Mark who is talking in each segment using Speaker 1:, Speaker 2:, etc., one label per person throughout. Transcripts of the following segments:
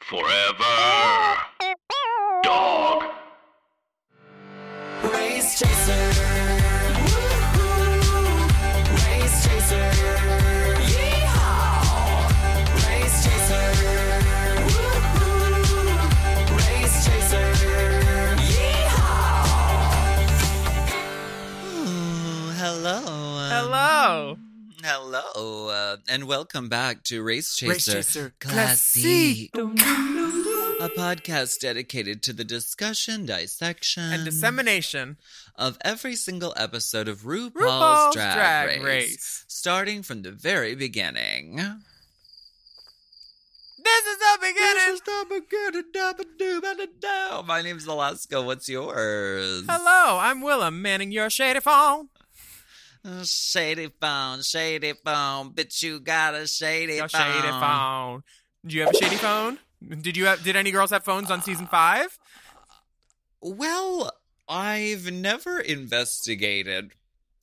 Speaker 1: Forever. Dog.
Speaker 2: Race Chaser. Woo-hoo. Race Chaser. Yeehaw. Race Chaser. Woo-hoo. Race Chaser. Yeehaw.
Speaker 3: Hello.
Speaker 4: Hello.
Speaker 3: Hello, uh, and welcome back to Race Chaser,
Speaker 4: Race Chaser
Speaker 3: Classique, a podcast dedicated to the discussion, dissection,
Speaker 4: And dissemination.
Speaker 3: of every single episode of RuPaul's,
Speaker 4: RuPaul's
Speaker 3: Drag,
Speaker 4: Drag
Speaker 3: Race,
Speaker 4: Race.
Speaker 3: starting from the very beginning.
Speaker 4: This is the beginning.
Speaker 3: This is the beginning. My name's Alaska. What's yours?
Speaker 4: Hello, I'm Willem, manning your shady phone.
Speaker 3: Shady phone, shady phone, bitch, you got a shady
Speaker 4: Your
Speaker 3: phone.
Speaker 4: shady phone. Do you have a shady phone? Did you have? Did any girls have phones on season five?
Speaker 3: Well, I've never investigated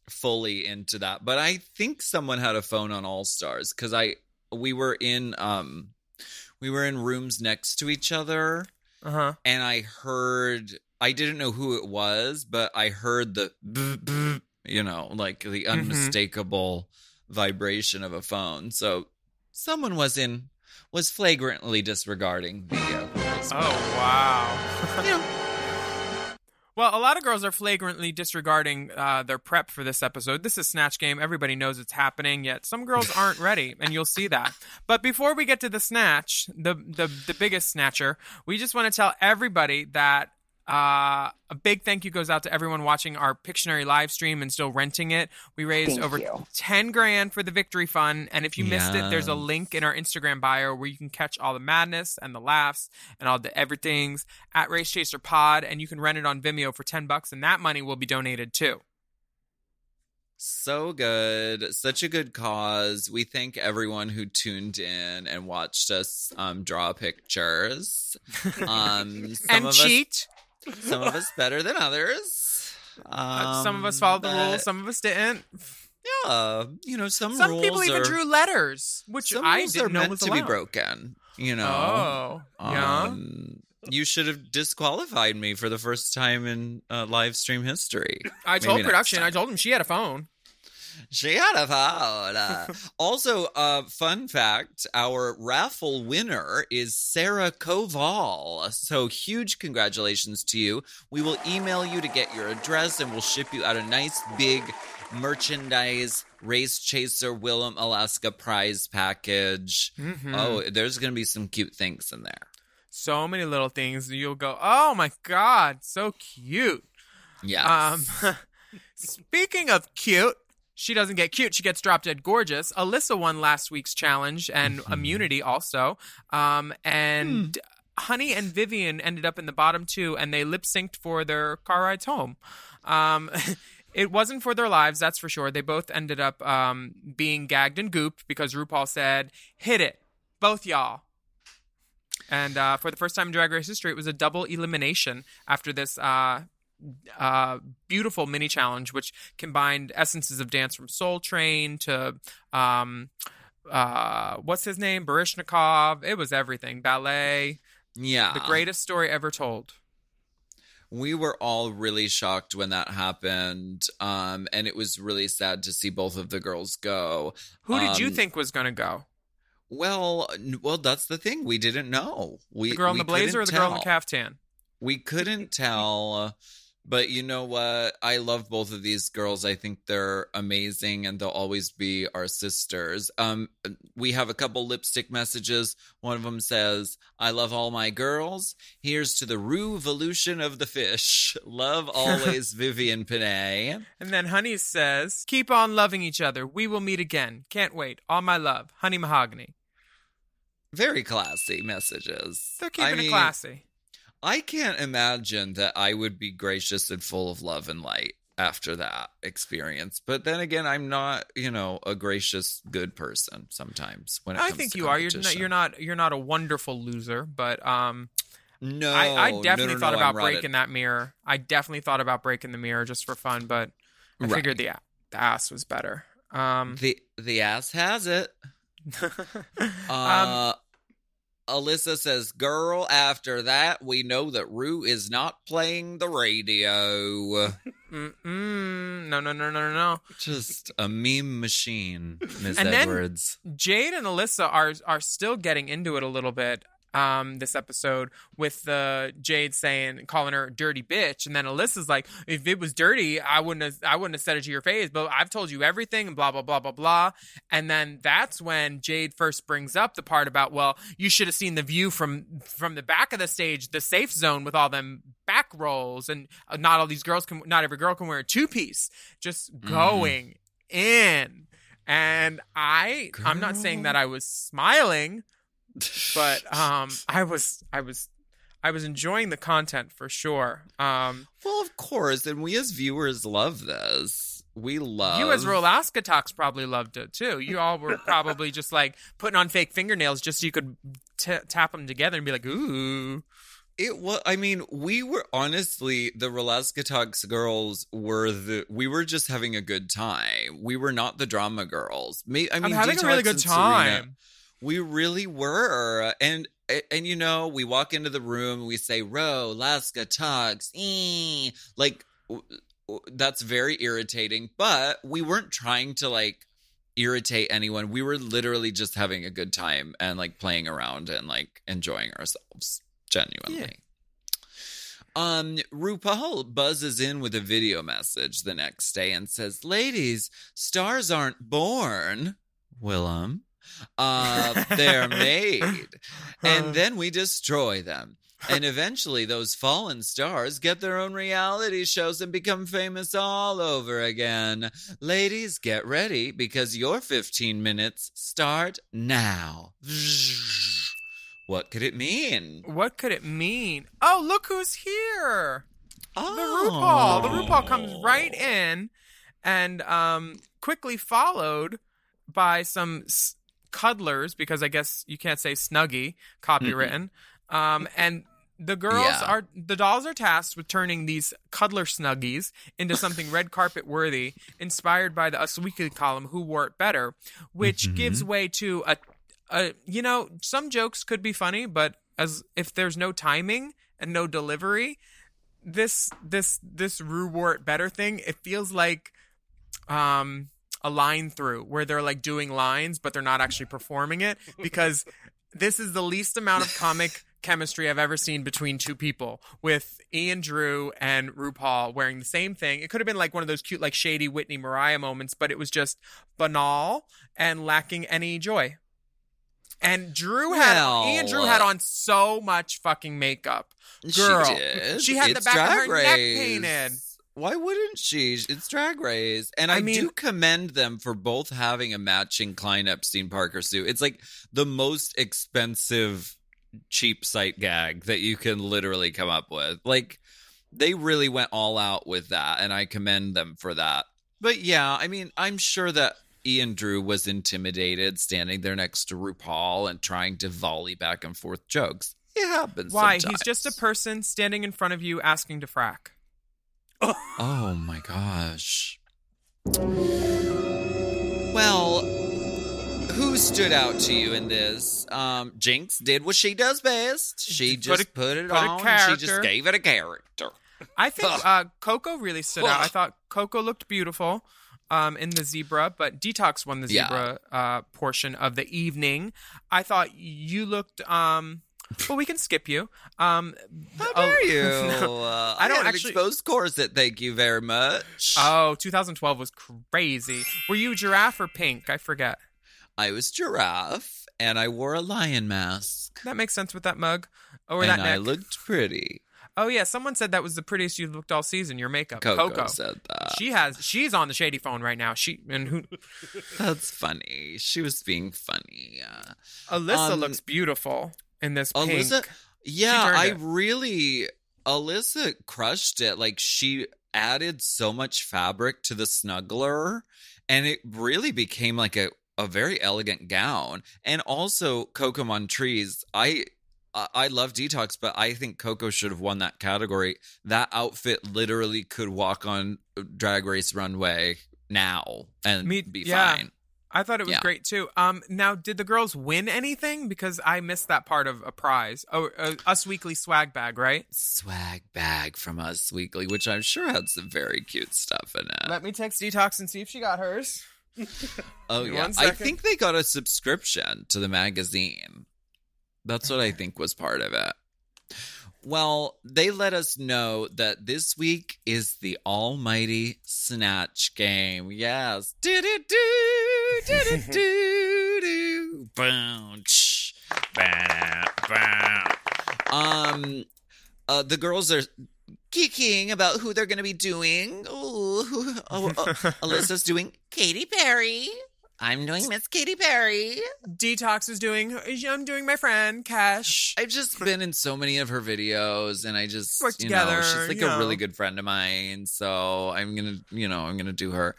Speaker 3: fully into that, but I think someone had a phone on All Stars because I we were in um we were in rooms next to each other
Speaker 4: Uh huh.
Speaker 3: and I heard I didn't know who it was, but I heard the you know, like the unmistakable vibration of a phone. So someone was in was flagrantly disregarding the uh.
Speaker 4: Oh wow.
Speaker 3: You know,
Speaker 4: Well, a lot of girls are flagrantly disregarding uh, their prep for this episode. This is Snatch Game. Everybody knows it's happening, yet some girls aren't ready, and you'll see that. But before we get to the snatch, the the, the biggest snatcher, we just want to tell everybody that uh, a big thank you goes out to everyone watching our Pictionary live stream and still renting it. We raised over ten grand for the victory fund, and if you missed it, there's a link in our Instagram bio where you can catch all the madness and the laughs and all the everythings at Race Chaser Pod, and you can rent it on Vimeo for ten bucks, and that money will be donated too.
Speaker 3: So good. Such a good cause. We thank everyone who tuned in and watched us um, draw pictures. Um, some
Speaker 4: and
Speaker 3: of
Speaker 4: cheat.
Speaker 3: Us, some of us better than others.
Speaker 4: Uh, some of us
Speaker 3: Um,
Speaker 4: followed the rules, some of us didn't.
Speaker 3: Yeah, you know, some
Speaker 4: Some people even
Speaker 3: are,
Speaker 4: drew letters, which
Speaker 3: some
Speaker 4: I
Speaker 3: rules
Speaker 4: didn't
Speaker 3: are
Speaker 4: know
Speaker 3: meant
Speaker 4: was
Speaker 3: to be broken. You know.
Speaker 4: Oh, yeah.
Speaker 3: Um, you should have disqualified me for the first time in uh, live stream history.
Speaker 4: I told
Speaker 3: Maybe
Speaker 4: production. I told him she had a phone.
Speaker 3: She had a. Uh, also, uh, fun fact: our raffle winner is Sarah Koval. So, huge congratulations to you. We will email you to get your address, and we'll ship you out a nice big merchandise race chaser Willem Alaska prize package.
Speaker 4: Mhm.
Speaker 3: Oh, there's going to be some cute things in there.
Speaker 4: So many little things. You'll go, oh my god, so cute.
Speaker 3: Yeah.
Speaker 4: Um, speaking of cute, she doesn't get cute. She gets drop dead gorgeous. Alyssa won last week's challenge and
Speaker 3: Mm-hmm.
Speaker 4: immunity also. Um, and
Speaker 3: Hmm.
Speaker 4: Honey and Vivienne ended up in the bottom two, and they lip synced for their car rides home. Um, it wasn't for their lives, that's for sure. They both ended up um, being gagged and gooped because RuPaul said, "Hit it, both y'all." And uh, for the first time in Drag Race history, it was a double elimination after this uh, uh, beautiful mini challenge, which combined essences of dance from Soul Train to um, uh, what's his name, Baryshnikov. It was everything. Ballet,
Speaker 3: yeah.
Speaker 4: the greatest story ever told.
Speaker 3: we were all really shocked when that happened um and it was really sad to see both of the girls go
Speaker 4: Who did you
Speaker 3: Um,
Speaker 4: think was going to go?
Speaker 3: Well, well, that's the thing. We didn't know. We
Speaker 4: The girl in the blazer or the girl in the caftan?
Speaker 3: We couldn't tell. But you know what? I love both of these girls. I think they're amazing and they'll always be our sisters. Um we have a couple lipstick messages. One of them says, "I love all my girls. Here's to the revolution of the fish. Love always Vivienne Pinay."
Speaker 4: And then Honey says, "Keep on loving each other. We will meet again. Can't wait. All my love, Honey Mahogany."
Speaker 3: Very classy messages.
Speaker 4: They're keeping
Speaker 3: I mean,
Speaker 4: it classy.
Speaker 3: I can't imagine that I would be gracious and full of love and light after that experience. But then again, I'm not, you know, a gracious, good person sometimes when it
Speaker 4: I think
Speaker 3: to
Speaker 4: you are. You're not, you're not. You're not a wonderful loser, but um,
Speaker 3: No,
Speaker 4: I, I definitely
Speaker 3: no,
Speaker 4: thought
Speaker 3: no,
Speaker 4: about breaking that mirror. I definitely thought about breaking the mirror just for fun, but I
Speaker 3: Right.
Speaker 4: figured the the ass was better. Um,
Speaker 3: The the ass has it.
Speaker 4: um,
Speaker 3: Uh, Alyssa says, "Girl, after that, we know that Rue is not playing the radio."
Speaker 4: mm-mm, no, no, no, no, no.
Speaker 3: Just a meme machine, Miss
Speaker 4: And then-
Speaker 3: Edwards.
Speaker 4: Jade and Alyssa are are still getting into it a little bit. Um, this episode with the Jade saying, calling her a dirty bitch, and then Alyssa's like, "If it was dirty, I wouldn't have, I wouldn't have said it to your face, but I've told you everything, and blah blah blah blah blah." And then that's when Jade first brings up the part about, well, you should have seen the view from from the back of the stage, the safe zone with all them back rolls, and uh, not all these girls can, not every girl can wear a two piece, just going in. And I, I'm not saying that I was smiling, but um, I was, I was, I was enjoying the content for sure. Um,
Speaker 3: Well, of course, and we as viewers love this. We love
Speaker 4: you as Rolaskatox probably loved it too. You all were probably just like putting on fake fingernails just so you could t- tap them together and be like, ooh.
Speaker 3: It was. I mean, we were honestly the Rolaskatox girls were the. We were just having a good time. We were not the drama girls. Me, I mean,
Speaker 4: I'm having a really good
Speaker 3: and Serena,
Speaker 4: time.
Speaker 3: We really were, and and you know, we walk into the room, and we say, "Ro, Laska Talks," eh. like that's very irritating. But we weren't trying to like irritate anyone. We were literally just having a good time and like playing around and like enjoying ourselves genuinely. Um, RuPaul buzzes in with a video message the next day and says, Ladies, stars aren't born, Willem. Uh, they're made. And then we destroy them. And eventually, those fallen stars get their own reality shows and become famous all over again. Ladies, get ready because your 15 minutes start now. What could it mean?
Speaker 4: What could it mean? Oh, look who's here.
Speaker 3: Oh.
Speaker 4: the RuPaul. The RuPaul comes right in and um, quickly followed by some s- cuddlers because I guess you can't say snuggie copywritten. um, and the girls
Speaker 3: Yeah.
Speaker 4: are the dolls are tasked with turning these cuddler snuggies into something red carpet worthy, inspired by the Us Weekly column "Who Wore It Better," which gives way to a, a you know some jokes could be funny, but as if there's no timing and no delivery, this this this Rue wore it better thing. It feels like um a line through where they're like doing lines, but they're not actually performing it because this is the least amount of comic chemistry I've ever seen between two people with Ian Drew and RuPaul wearing the same thing. It could have been like one of those cute, like shady Whitney Mariah moments, but it was just banal and lacking any joy. And Drew had
Speaker 3: Well,
Speaker 4: Ian Drew had on so much fucking makeup.
Speaker 3: She
Speaker 4: Girl,
Speaker 3: did.
Speaker 4: she had the back of her
Speaker 3: Drag
Speaker 4: neck painted.
Speaker 3: Why wouldn't she? It's drag race. And I,
Speaker 4: I mean-
Speaker 3: do commend them for both having a matching Klein Epstein Parker suit. It's like the most expensive cheap sight gag that you can literally come up with. Like they really went all out with that, and I commend them for that. But yeah, I mean, I'm sure that Ian Drew was intimidated standing there next to RuPaul and trying to volley back and forth jokes. It happens.
Speaker 4: Why?
Speaker 3: sometimes.
Speaker 4: He's just a person standing in front of you asking to frack.
Speaker 3: Oh my gosh. Well, who stood out to you in this? Um, Jinkx did what she does best. She
Speaker 4: Put
Speaker 3: just
Speaker 4: a-
Speaker 3: put it
Speaker 4: put
Speaker 3: on. She just gave it a character.
Speaker 4: I think uh, Coco really stood out. I thought Coco looked beautiful. um, in the zebra, but Detox won the
Speaker 3: Yeah.
Speaker 4: zebra uh, portion of the evening. I thought you looked. Um, well, we can skip you. Um,
Speaker 3: How
Speaker 4: oh,
Speaker 3: dare you?
Speaker 4: no.
Speaker 3: Uh,
Speaker 4: I don't
Speaker 3: an
Speaker 4: actually-
Speaker 3: exposed corset. Thank you very much.
Speaker 4: Oh, 2012 was crazy. Were you giraffe or pink? I forget.
Speaker 3: I was giraffe, and I wore a lion mask,
Speaker 4: That makes sense with that mug or
Speaker 3: and
Speaker 4: that
Speaker 3: I looked pretty.
Speaker 4: oh yeah, someone said that was the prettiest you looked all season. Your makeup,
Speaker 3: Coco, said that.
Speaker 4: She has. She's on the shady phone right now. She and who?
Speaker 3: That's funny. She was being funny. Uh,
Speaker 4: Alyssa
Speaker 3: Um,
Speaker 4: looks beautiful in this pink.
Speaker 3: Yeah, I
Speaker 4: it.
Speaker 3: really Alyssa crushed it. Like she added so much fabric to the snuggler, and it really became like a a very elegant gown. And also Coco Montrese, I. I I love detox, but I think Coco should have won that category. That outfit literally could walk on Drag Race runway now and
Speaker 4: Me-
Speaker 3: be
Speaker 4: yeah.
Speaker 3: fine.
Speaker 4: I thought it was
Speaker 3: Yeah.
Speaker 4: great too. Um, now did the girls win anything? Because I missed that part of a prize. Oh, uh, Us Weekly swag bag, right?
Speaker 3: Swag bag from Us Weekly, which I'm sure had some very cute stuff in it.
Speaker 4: Let me text Detox and see if she got hers.
Speaker 3: Oh yeah, I think they got a subscription to the magazine. That's what I think was part of it. Well, they let us know that this week is the almighty snatch game. Yes. Do do do do do do do. Boom. ch, ba, ba. Um uh the girls are geeking about who they're going to be doing. Ooh, who, oh, uh, Alyssa's doing Katy Perry. I'm doing Miss Katy Perry.
Speaker 4: Detox is doing. I'm doing my friend Cash.
Speaker 3: I've just been in so many of her videos, and I just
Speaker 4: Work
Speaker 3: you know,
Speaker 4: together,
Speaker 3: she's like a really good friend of mine, so I'm gonna, you know, I'm gonna do her.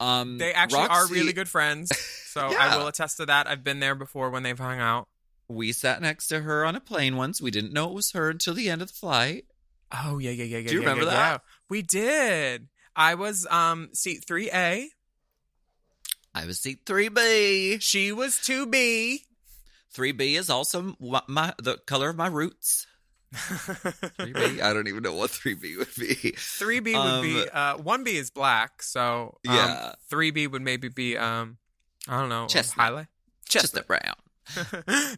Speaker 3: Um,
Speaker 4: They actually are really good friends, so I will attest to that. I've been there before when they've hung out.
Speaker 3: We sat next to her on a plane once. We didn't know it was her until the end of the flight.
Speaker 4: Oh yeah, yeah, yeah, yeah.
Speaker 3: Do you
Speaker 4: yeah,
Speaker 3: remember
Speaker 4: yeah,
Speaker 3: that?
Speaker 4: yeah. We did. I was um seat three A.
Speaker 3: I was seat three B.
Speaker 4: She was two B.
Speaker 3: Three B is also my, my the color of my roots. Three B. I don't even know what three B would be.
Speaker 4: Three B would be
Speaker 3: Um,
Speaker 4: uh one B is black, so um,
Speaker 3: Yeah.
Speaker 4: Three B would maybe be um I don't know
Speaker 3: Chestnut.
Speaker 4: highlight
Speaker 3: Chestnut brown.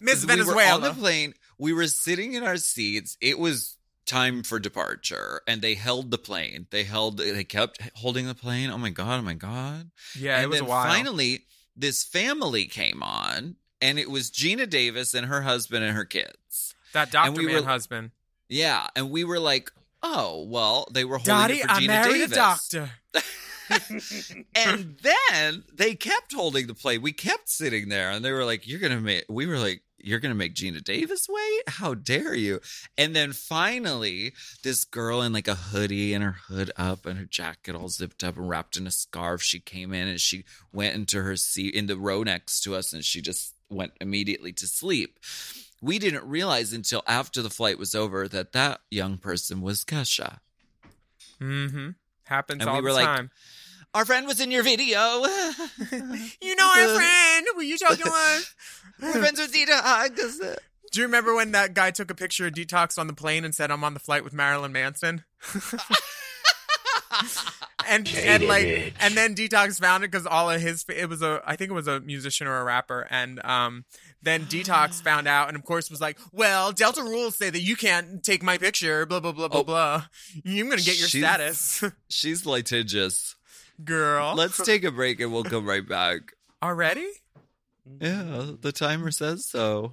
Speaker 4: Miss
Speaker 3: We were
Speaker 4: Venezuela.
Speaker 3: on the plane. We were sitting in our seats. It was time for departure, and they held the plane. They held. They kept holding the plane. Oh my god! Oh my god!
Speaker 4: yeah,
Speaker 3: and
Speaker 4: it was
Speaker 3: then finally, this family came on, and it was Geena Davis and her husband and her kids.
Speaker 4: That doctor
Speaker 3: and we
Speaker 4: man
Speaker 3: were-
Speaker 4: husband.
Speaker 3: Yeah, and we were like, "Oh, well, they were holding
Speaker 4: Daddy,
Speaker 3: it for
Speaker 4: I married
Speaker 3: Davis."
Speaker 4: a doctor.
Speaker 3: and then they kept holding the plane. We kept sitting there, and they were like, "You're gonna make." We were like, "You're gonna make Geena Davis wait? How dare you?" And then finally, this girl in like a hoodie and her hood up and her jacket all zipped up and wrapped in a scarf. She came in and she went into her seat in the row next to us, and she just went immediately to sleep. We didn't realize until after the flight was over that that young person was Kesha.
Speaker 4: Mm-hmm. Happens
Speaker 3: And
Speaker 4: all
Speaker 3: we were
Speaker 4: the
Speaker 3: like,
Speaker 4: time.
Speaker 3: Our friend was in your video.
Speaker 4: You know our friend. Were you talking about?
Speaker 3: We're friends with Detox.
Speaker 4: Do you remember when that guy took a picture of Detox on the plane and said, "I'm on the flight with Marilyn Manson"? and and like and then Detox found it because all of his it was a I think it was a musician or a rapper and um then Detox found out and of course was like well Delta rules say that you can't take my picture blah blah blah blah
Speaker 3: Oh.
Speaker 4: blah You're gonna get your
Speaker 3: She's-
Speaker 4: status
Speaker 3: She's litigious.
Speaker 4: girl
Speaker 3: Let's take a break and we'll come right back.
Speaker 4: already
Speaker 3: Yeah, the timer says so.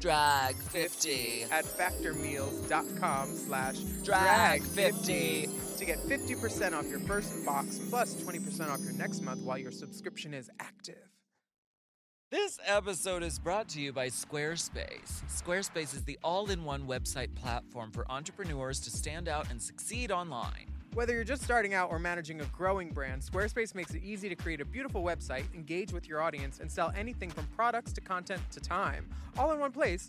Speaker 3: Drag50.
Speaker 4: at factormeals.com slash
Speaker 3: Drag50.
Speaker 4: to get 50% off your first box plus 20% off your next month while your subscription is active.
Speaker 3: This episode is brought to you by Squarespace. Squarespace is the all in one website platform for entrepreneurs to stand out and succeed online.
Speaker 4: Whether you're just starting out or managing a growing brand, Squarespace makes it easy to create a beautiful website, engage with your audience, and sell anything from products to content to time, all in one place,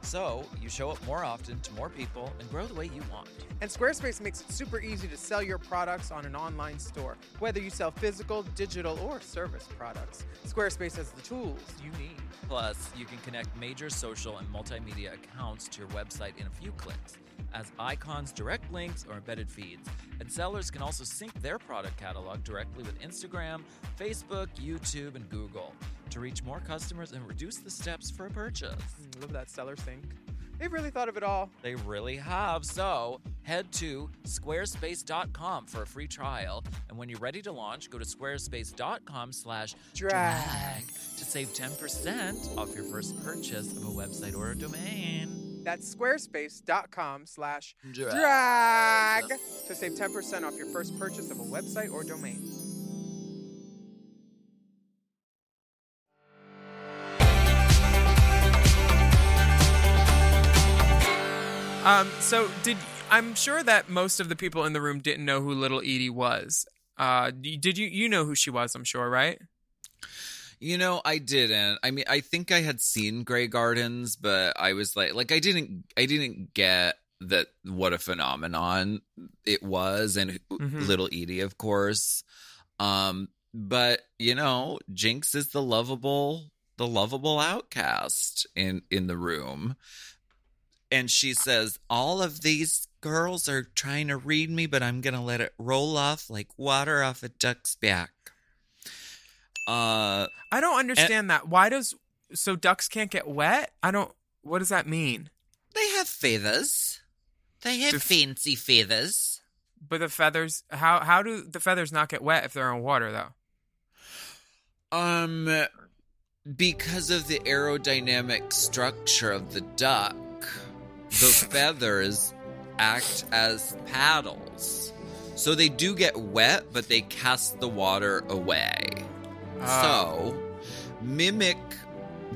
Speaker 3: So you show up more often to more people and grow the way you want.
Speaker 4: And Squarespace makes it super easy to sell your products on an online store, whether you sell physical, digital, or service products. Squarespace has the tools you need.
Speaker 3: Plus, you can connect major social and multimedia accounts to your website in a few clicks, as icons, direct links, or embedded feeds. And sellers can also sync their product catalog directly with Instagram, Facebook, YouTube, and Google to reach more customers and reduce the steps for a purchase.
Speaker 4: Mm, Love that seller sync. They've really thought of it all.
Speaker 3: They really have. So head to squarespace.com for a free trial. And when you're ready to launch, go to squarespace.com slash
Speaker 4: Drag.
Speaker 3: to save 10% off your first purchase of a website or a domain.
Speaker 4: That's squarespace.com slash
Speaker 3: Drag.
Speaker 4: to save 10% off your first purchase of a website or domain. Um, so did I'm sure that most of the people in the room didn't know who Little Edie was. Uh, did you you know who she was? I'm sure, right?
Speaker 3: You know, I didn't. I mean, I think I had seen Grey Gardens, but I was like, like I didn't, I didn't get that what a phenomenon it was, and
Speaker 4: Mhm.
Speaker 3: Little Edie, of course. Um, but you know, Jinkx is the lovable, the lovable outcast in in the room, and she says, "All of these girls are trying to read me, but I'm gonna let it roll off like water off a duck's back." Uh.
Speaker 4: I don't understand that. Why does so ducks can't get wet? I don't. What does that mean?
Speaker 3: They have feathers. They have fancy feathers.
Speaker 4: But the feathers, how how do the feathers not get wet if they're in water though?
Speaker 3: Um, because of the aerodynamic structure of the duck, the feathers act as paddles. So they do get wet, but they cast the water away.
Speaker 4: Ah.
Speaker 3: So, mimic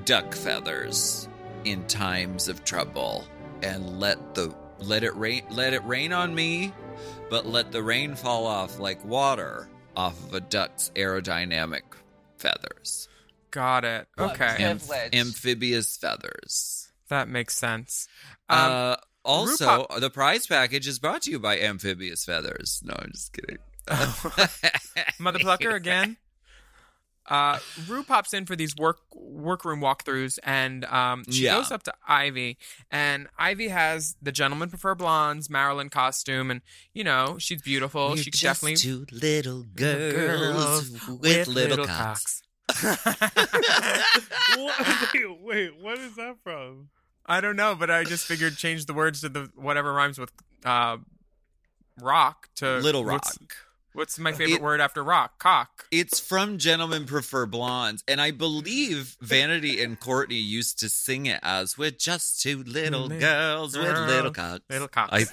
Speaker 3: duck feathers in times of trouble and let the let it rain let it rain on me, but let the rain fall off like water off of a duck's aerodynamic feathers.
Speaker 4: Got it. Okay,
Speaker 3: Amph- amphibious feathers.
Speaker 4: that makes sense. Um,
Speaker 3: uh, also,
Speaker 4: RuPaul-
Speaker 3: the prize package is brought to you by Amphibious Feathers. No, I'm just kidding.
Speaker 4: Mother Plucker again. Uh, Rue pops in for these work workroom walkthroughs, and um, she
Speaker 3: Yeah.
Speaker 4: goes up to Ivy, and Ivy has the gentlemen prefer blondes Marilyn costume, and you know she's beautiful.
Speaker 3: You're
Speaker 4: she could
Speaker 3: just
Speaker 4: definitely
Speaker 3: two little girls, with, little, cocks.
Speaker 5: wait, wait, what is that from?
Speaker 4: I don't know, but I just figured change the words to the whatever rhymes with uh, rock to
Speaker 3: Little Rock.
Speaker 4: What's, what's my favorite
Speaker 3: It-
Speaker 4: word after rock? Cock.
Speaker 3: It's from Gentlemen Prefer Blondes, and I believe Vanity and Courtney used to sing it as "We're just two little
Speaker 4: Little
Speaker 3: girls with little cocks."
Speaker 4: little cocks.
Speaker 3: I,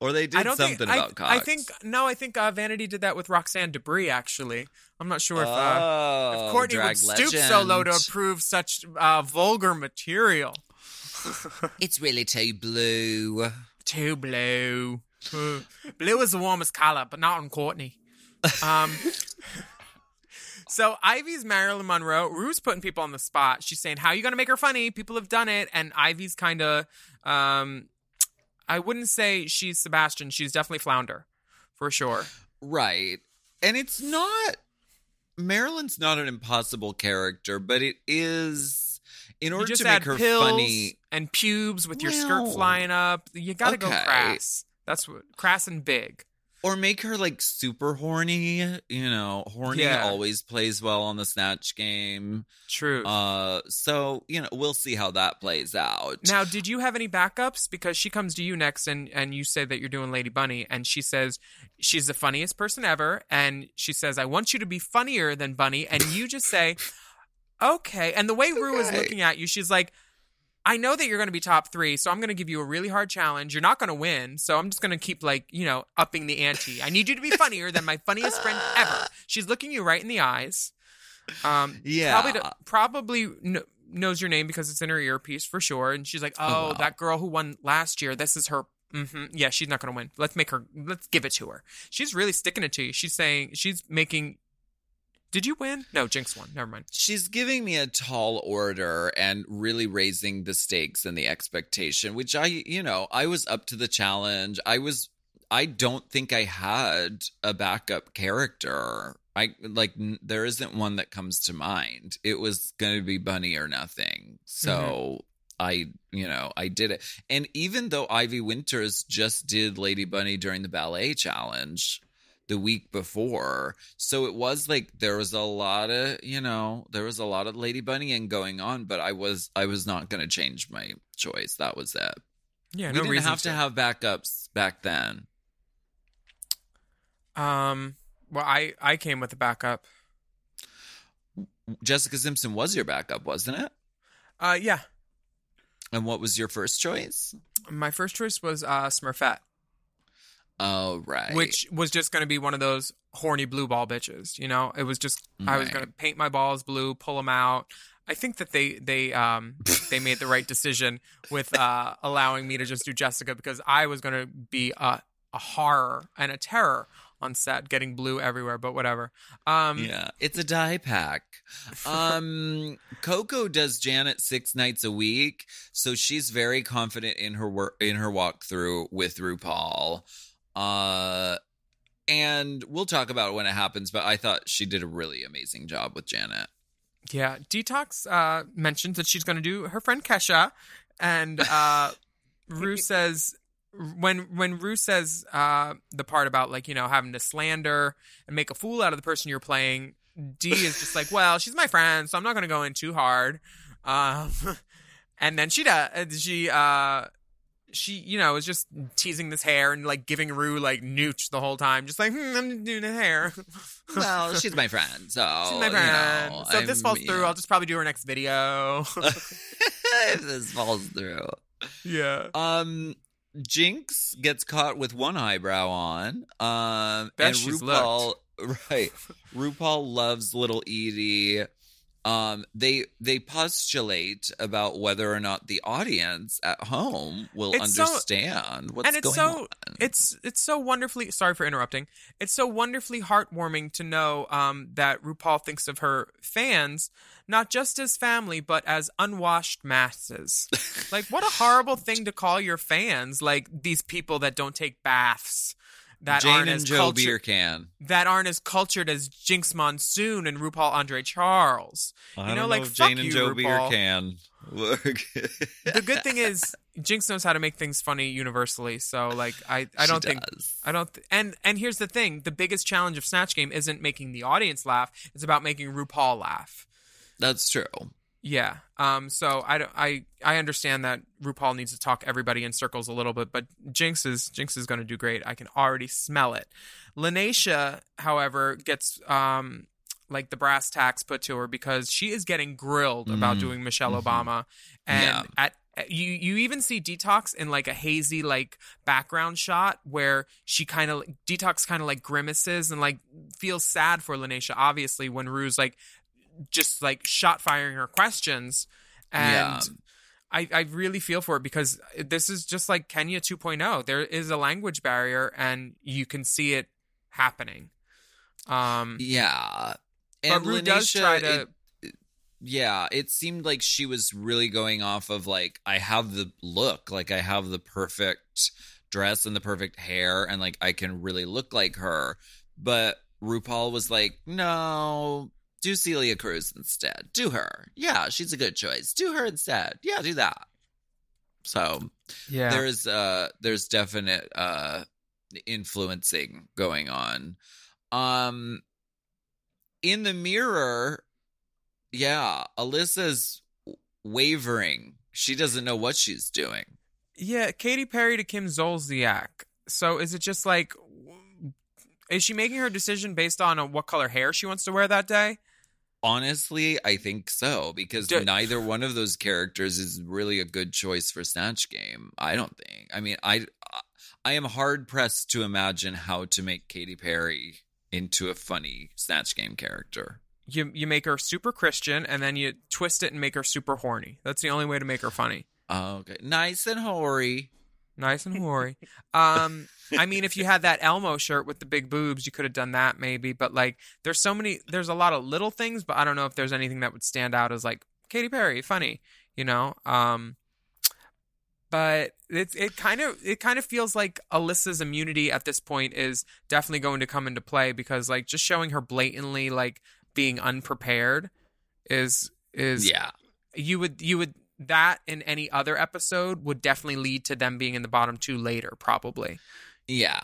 Speaker 3: or they did something
Speaker 4: think,
Speaker 3: about
Speaker 4: I,
Speaker 3: cocks.
Speaker 4: I think no, I think uh, Vanity did that with Roxanne Debris. Actually, I'm not sure if, uh,
Speaker 3: oh,
Speaker 4: if Courtney
Speaker 3: drag
Speaker 4: would stoop so low to approve such uh, vulgar material.
Speaker 3: It's really too blue.
Speaker 4: Too blue. Blue is the warmest color, but not on Courtney. Um. So Ivy's Marilyn Monroe. Rue's putting people on the spot. She's saying, "How are you going to make her funny? People have done it." And Ivy's kind of, um, I wouldn't say she's Sebastian. She's definitely Flounder, for sure.
Speaker 3: Right. And it's not Marilyn's not an impossible character, but it is in order to make her funny.
Speaker 4: and pubes with your
Speaker 3: Well,
Speaker 4: skirt flying up. You got to go crass. That's what crass and big.
Speaker 3: Or make her like super horny, you know. Horny
Speaker 4: Yeah.
Speaker 3: always plays well on the snatch game.
Speaker 4: True.
Speaker 3: Uh so, you know, we'll see how that plays out.
Speaker 4: Now, did you have any backups? Because she comes to you next, and and you say that you're doing Lady Bunny, and she says she's the funniest person ever, and she says I want you to be funnier than Bunny, and you just say, okay. And the way Rue is looking at you, she's like. I know that you're going to be top three, so I'm going to give you a really hard challenge. You're not going to win, so I'm just going to keep like you know upping the ante. I need you to be funnier than my funniest friend ever. She's looking you right in the eyes. Um,
Speaker 3: Yeah.
Speaker 4: probably probably kn- knows your name because it's in her earpiece for sure. And she's like, "Oh,
Speaker 3: Oh, wow.
Speaker 4: that girl who won last year. This is her. hmm Yeah, she's not going to win. Let's make her. Let's give it to her. She's really sticking it to you. She's saying she's making. Did you win? No, Jinkx won. Never mind.
Speaker 3: She's giving me a tall order and really raising the stakes and the expectation, which I, you know, I was up to the challenge. I was, I don't think I had a backup character. I like, n- there isn't one that comes to mind. It was going to be Bunny or nothing. So mm-hmm. I, you know, I did it. And even though Ivy Winters just did Lady Bunny during the ballet challenge, the week before. So it was like there was a lot of, you know, there was a lot of Lady Bunnying going on, but I was I was not going to change my choice. That was it.
Speaker 4: Yeah,
Speaker 3: we
Speaker 4: no
Speaker 3: didn't
Speaker 4: reason
Speaker 3: have to have backups back then.
Speaker 4: Um. Well, I I came with a backup.
Speaker 3: Jessica Simpson was your backup, wasn't it?
Speaker 4: Uh, yeah.
Speaker 3: And what was your first choice?
Speaker 4: My first choice was uh Smurfette,
Speaker 3: Oh, right.
Speaker 4: which was just going to be one of those horny blue ball bitches. You know, it was just I was going to paint my balls blue, pull them out. I think that they they um they made the right decision with uh allowing me to just do Jessica because I was going to be a a horror and a terror on set, getting blue everywhere. But whatever. Um,
Speaker 3: Yeah, it's a die pack. Um, Coco does Janet six nights a week, so she's very confident in her work in her walkthrough with RuPaul. Uh, and we'll talk about when it happens. But I thought she did a really amazing job with Janet.
Speaker 4: Yeah, Detox uh, mentions that she's going to do her friend Kesha, and uh, Rue says when when Rue says uh, the part about like you know having to slander and make a fool out of the person you're playing, D is just like, well, she's my friend, so I'm not going to go in too hard. Um, and then she does she uh she you know is just teasing this hair and like giving Rue like nooch the whole time, just like hmm, I'm doing the hair.
Speaker 3: Well, she's my friend, so
Speaker 4: She's my
Speaker 3: you
Speaker 4: friend.
Speaker 3: know,
Speaker 4: so if this falls through,
Speaker 3: yeah.
Speaker 4: I'll just probably do her next video.
Speaker 3: if this falls through.
Speaker 4: yeah.
Speaker 3: Um, Jinkx gets caught with one eyebrow on. Um,
Speaker 4: Bet
Speaker 3: and
Speaker 4: she's
Speaker 3: RuPaul, right? RuPaul loves little Edie. Um, they they postulate about whether or not the audience at home will
Speaker 4: It's so-
Speaker 3: understand what's
Speaker 4: and it's
Speaker 3: going
Speaker 4: so
Speaker 3: on.
Speaker 4: it's it's so wonderfully sorry for interrupting. It's so wonderfully heartwarming to know um, that RuPaul thinks of her fans not just as family but as unwashed masses. like what a horrible thing to call your fans like these people that don't take baths. That
Speaker 3: Jane
Speaker 4: aren't
Speaker 3: and
Speaker 4: as
Speaker 3: Joe
Speaker 4: cultured,
Speaker 3: beer can.
Speaker 4: that aren't as cultured as Jinkx Monsoon and RuPaul Andre Charles. You know,
Speaker 3: don't
Speaker 4: like, fuck
Speaker 3: Jane and
Speaker 4: you,
Speaker 3: Joe beer
Speaker 4: RuPaul. the good thing is Jinkx knows how to make things funny universally. So like I I don't think. I don't th- and and here's the thing, the biggest challenge of Snatch Game isn't making the audience laugh, it's about making RuPaul laugh.
Speaker 3: That's true.
Speaker 4: Yeah. Um so I don't I I understand that RuPaul needs to talk everybody in circles a little bit, but Jinkx is Jinkx is going to do great. I can already smell it. Lineysha, however, gets um like the brass tacks put to her because she is getting grilled about
Speaker 3: Mhm.
Speaker 4: doing Michelle
Speaker 3: Mhm.
Speaker 4: Obama and
Speaker 3: Yeah.
Speaker 4: at you you even see Detox in like a hazy like background shot where she kind of Detox kind of like grimaces and like feels sad for Lineysha obviously when Rue's like just like shot firing her questions and
Speaker 3: Yeah.
Speaker 4: I, I really feel for it because this is just like Kenya 2.0. There is a language barrier and you can see it happening. Um,
Speaker 3: Yeah.
Speaker 4: but
Speaker 3: And
Speaker 4: Rue does try to.
Speaker 3: it- yeah, it seemed like she was really going off of like I have the look, like I have the perfect dress and the perfect hair and like I can really look like her. But RuPaul was like, "No, do Celia Cruz instead. Do her. Yeah, she's a good choice. Do her instead. Yeah, do that." So,
Speaker 4: yeah.
Speaker 3: there's uh there's definite uh influencing going on um in the mirror yeah alyssa's wavering she doesn't know what she's doing
Speaker 4: Yeah, Katy Perry to Kim Zolciak. So is it just like, is she making her decision based on uh, what color hair she wants to wear that day?
Speaker 3: Honestly i think so because neither one of those characters is really a good choice for snatch game i don't think i mean i i am hard pressed to imagine how to make Katy perry into a funny snatch game character
Speaker 4: You you make her super Christian and then you twist it and make her super horny. That's the only way to make her funny.
Speaker 3: Oh, okay nice and hoary
Speaker 4: Nice and hoary. um, I mean, if you had that Elmo shirt with the big boobs, you could have done that maybe. But like, there's so many. There's a lot of little things, but I don't know if there's anything that would stand out as like Katy Perry, funny. You know. Um, but it's it kind of it kind of feels like Alyssa's immunity at this point is definitely going to come into play because like just showing her blatantly like being unprepared is is
Speaker 3: yeah
Speaker 4: you would you would that in any other episode would definitely lead to them being in the bottom two later probably
Speaker 3: yeah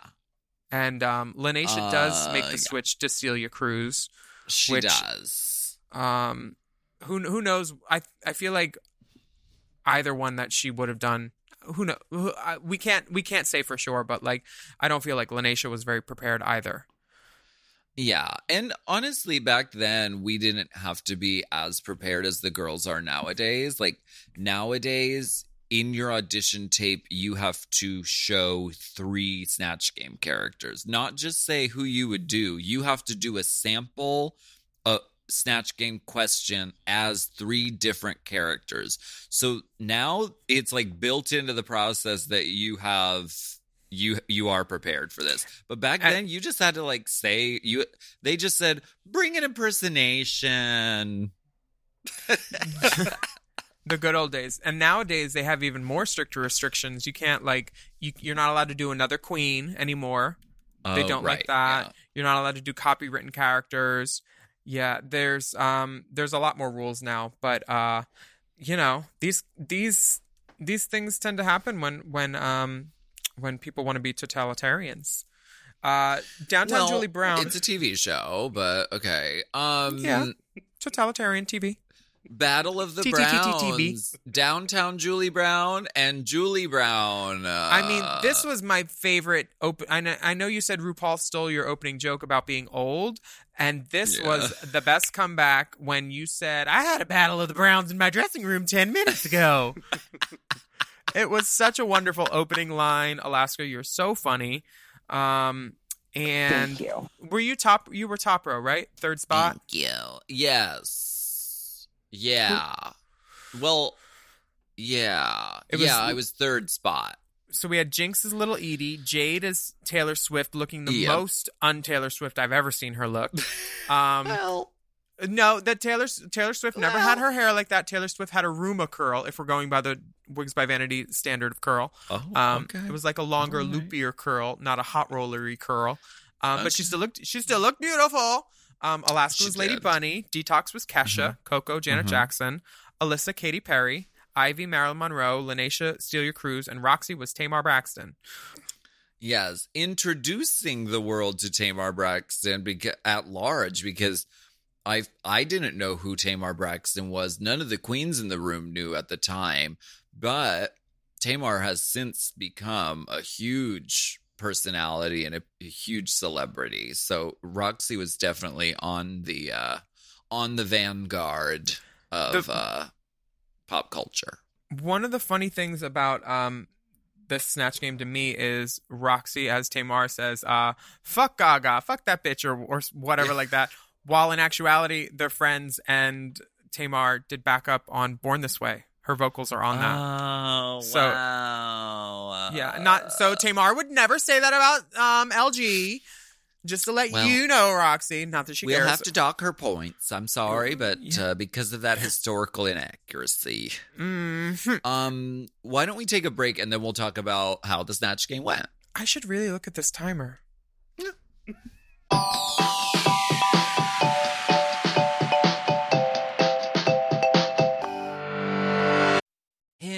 Speaker 4: and um Lineysha does
Speaker 3: Uh,
Speaker 4: make the
Speaker 3: yeah.
Speaker 4: switch to Celia Cruz
Speaker 3: She
Speaker 4: Which-
Speaker 3: does.
Speaker 4: um who who knows i i feel like either one that she would have done who know who, I, we can't we can't say for sure but like i don't feel like Lineysha was very prepared either
Speaker 3: Yeah. And honestly, back then, we didn't have to be as prepared as the girls are nowadays. Like, nowadays, in your audition tape, you have to show three Snatch Game characters, not just say who you would do. You have to do a sample, a Snatch Game question as three different characters. So now it's like built into the process that you have you you are prepared for this. But back then you just had to like say you they just said bring an impersonation.
Speaker 4: the good old days. And nowadays they have even more stricter restrictions. You can't like you, you're not allowed to do another queen anymore. They
Speaker 3: Oh,
Speaker 4: don't like that.
Speaker 3: Yeah.
Speaker 4: you're not allowed to do copywritten characters. Yeah there's um there's a lot more rules now. But uh you know these these these things tend to happen when when um when people want to be totalitarians uh downtown
Speaker 3: Well,
Speaker 4: julie brown
Speaker 3: It's a TV show, but okay. Um
Speaker 4: Yeah. totalitarian tv
Speaker 3: Battle of the. Browns. Downtown Julie Brown and Julie Brown. Uh,
Speaker 4: I mean, this was my favorite open. I know, I know you said RuPaul stole your opening joke about being old, and this
Speaker 3: Yeah.
Speaker 4: was the best comeback when you said, "I had a battle of the Browns in my dressing room ten minutes ago." it was such a wonderful opening line, Alaska. You're so funny. Um, and Thank you. were you top? You were top row, right? Third spot.
Speaker 3: Thank you. Yes. Yeah. Well, yeah.
Speaker 4: It was-
Speaker 3: yeah, I was third spot.
Speaker 4: So we had Jinkx as Little Edie, Jade as Taylor Swift, looking the
Speaker 3: Yep.
Speaker 4: most un Taylor Swift I've ever seen her look. Um,
Speaker 3: Well,
Speaker 4: No, that Taylor Taylor Swift never had her hair like that. Taylor Swift had a Ruma curl, if we're going by the Wigs by Vanity standard of curl.
Speaker 3: oh,
Speaker 4: Um,
Speaker 3: okay.
Speaker 4: It was like a longer,
Speaker 3: All right.
Speaker 4: loopier curl, not a hot rollery curl. Um, but she still looked she still looked beautiful. Um, Alaska
Speaker 3: She
Speaker 4: was Lady
Speaker 3: did.
Speaker 4: Bunny. Detox was Kesha. Coco, Janet
Speaker 3: Mhm.
Speaker 4: Jackson. Alyssa, Katy Perry. Ivy, Marilyn Monroe. Lineysha, Celia Cruz. And Roxy was Tamar Braxton.
Speaker 3: Yes, introducing the world to Tamar Braxton beca- at large because I I didn't know who Tamar Braxton was. None of the queens in the room knew at the time, but Tamar has since become a huge personality and a, a huge celebrity. So Roxy was definitely on the uh on the vanguard of
Speaker 4: The-
Speaker 3: uh pop culture.
Speaker 4: One of the funny things about um this snatch game to me is Roxy, as Tamar says, uh, "Fuck Gaga, fuck that bitch," or or whatever like that. While in actuality, their friends and Tamar did back up on "Born This Way." Her vocals are on that.
Speaker 3: Oh,
Speaker 4: So-
Speaker 3: wow.
Speaker 4: Yeah, not so Tamar would never say that about um LG. Just to let
Speaker 3: Well,
Speaker 4: you know, Roxy. Not that she
Speaker 3: We'll
Speaker 4: cares.
Speaker 3: have to dock her points. I'm sorry, but
Speaker 4: Yeah.
Speaker 3: uh, because of that historical inaccuracy.
Speaker 4: Mhm.
Speaker 3: Um, why don't we take a break and then we'll talk about how the snatch game went?
Speaker 4: I should really look at this timer.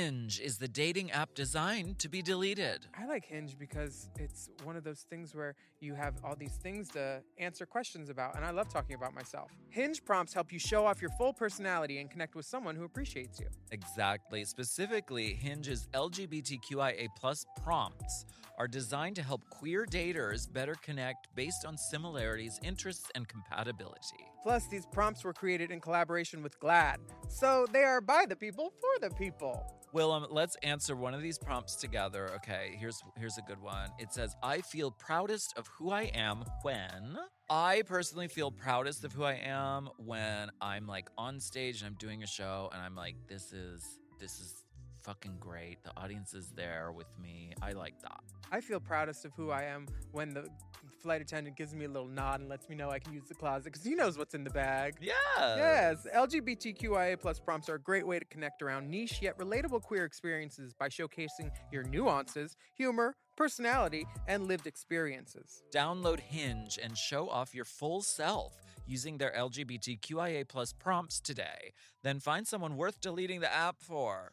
Speaker 3: Hinge is the dating app designed to be deleted.
Speaker 4: I like Hinge because it's one of those things where you have all these things to answer questions about, and I love talking about myself. Hinge prompts help you show off your full personality and connect with someone who appreciates you.
Speaker 3: Exactly. Specifically, Hinge's LGBTQIA plus prompts are designed to help queer daters better connect based on similarities, interests, and compatibility.
Speaker 4: Plus, these prompts were created in collaboration with GLAAD, so they are by the people for the people.
Speaker 3: Well, um, let's answer one of these prompts together. Okay, here's here's a good one. It says, "I feel proudest of who I am when." I personally feel proudest of who I am when I'm like on stage and I'm doing a show and I'm like, "This is this is fucking great. The audience is there with me. I like that."
Speaker 4: I feel proudest of who I am when the flight attendant gives me a little nod and lets me know I can use the closet because he knows what's in the bag.
Speaker 3: Yeah.
Speaker 4: Yes, LGBTQIA plus prompts are a great way to connect around niche yet relatable queer experiences by showcasing your nuances, humor, personality, and lived experiences.
Speaker 3: Download Hinge and show off your full self using their LGBTQIA plus prompts today. Then find someone worth deleting the app for.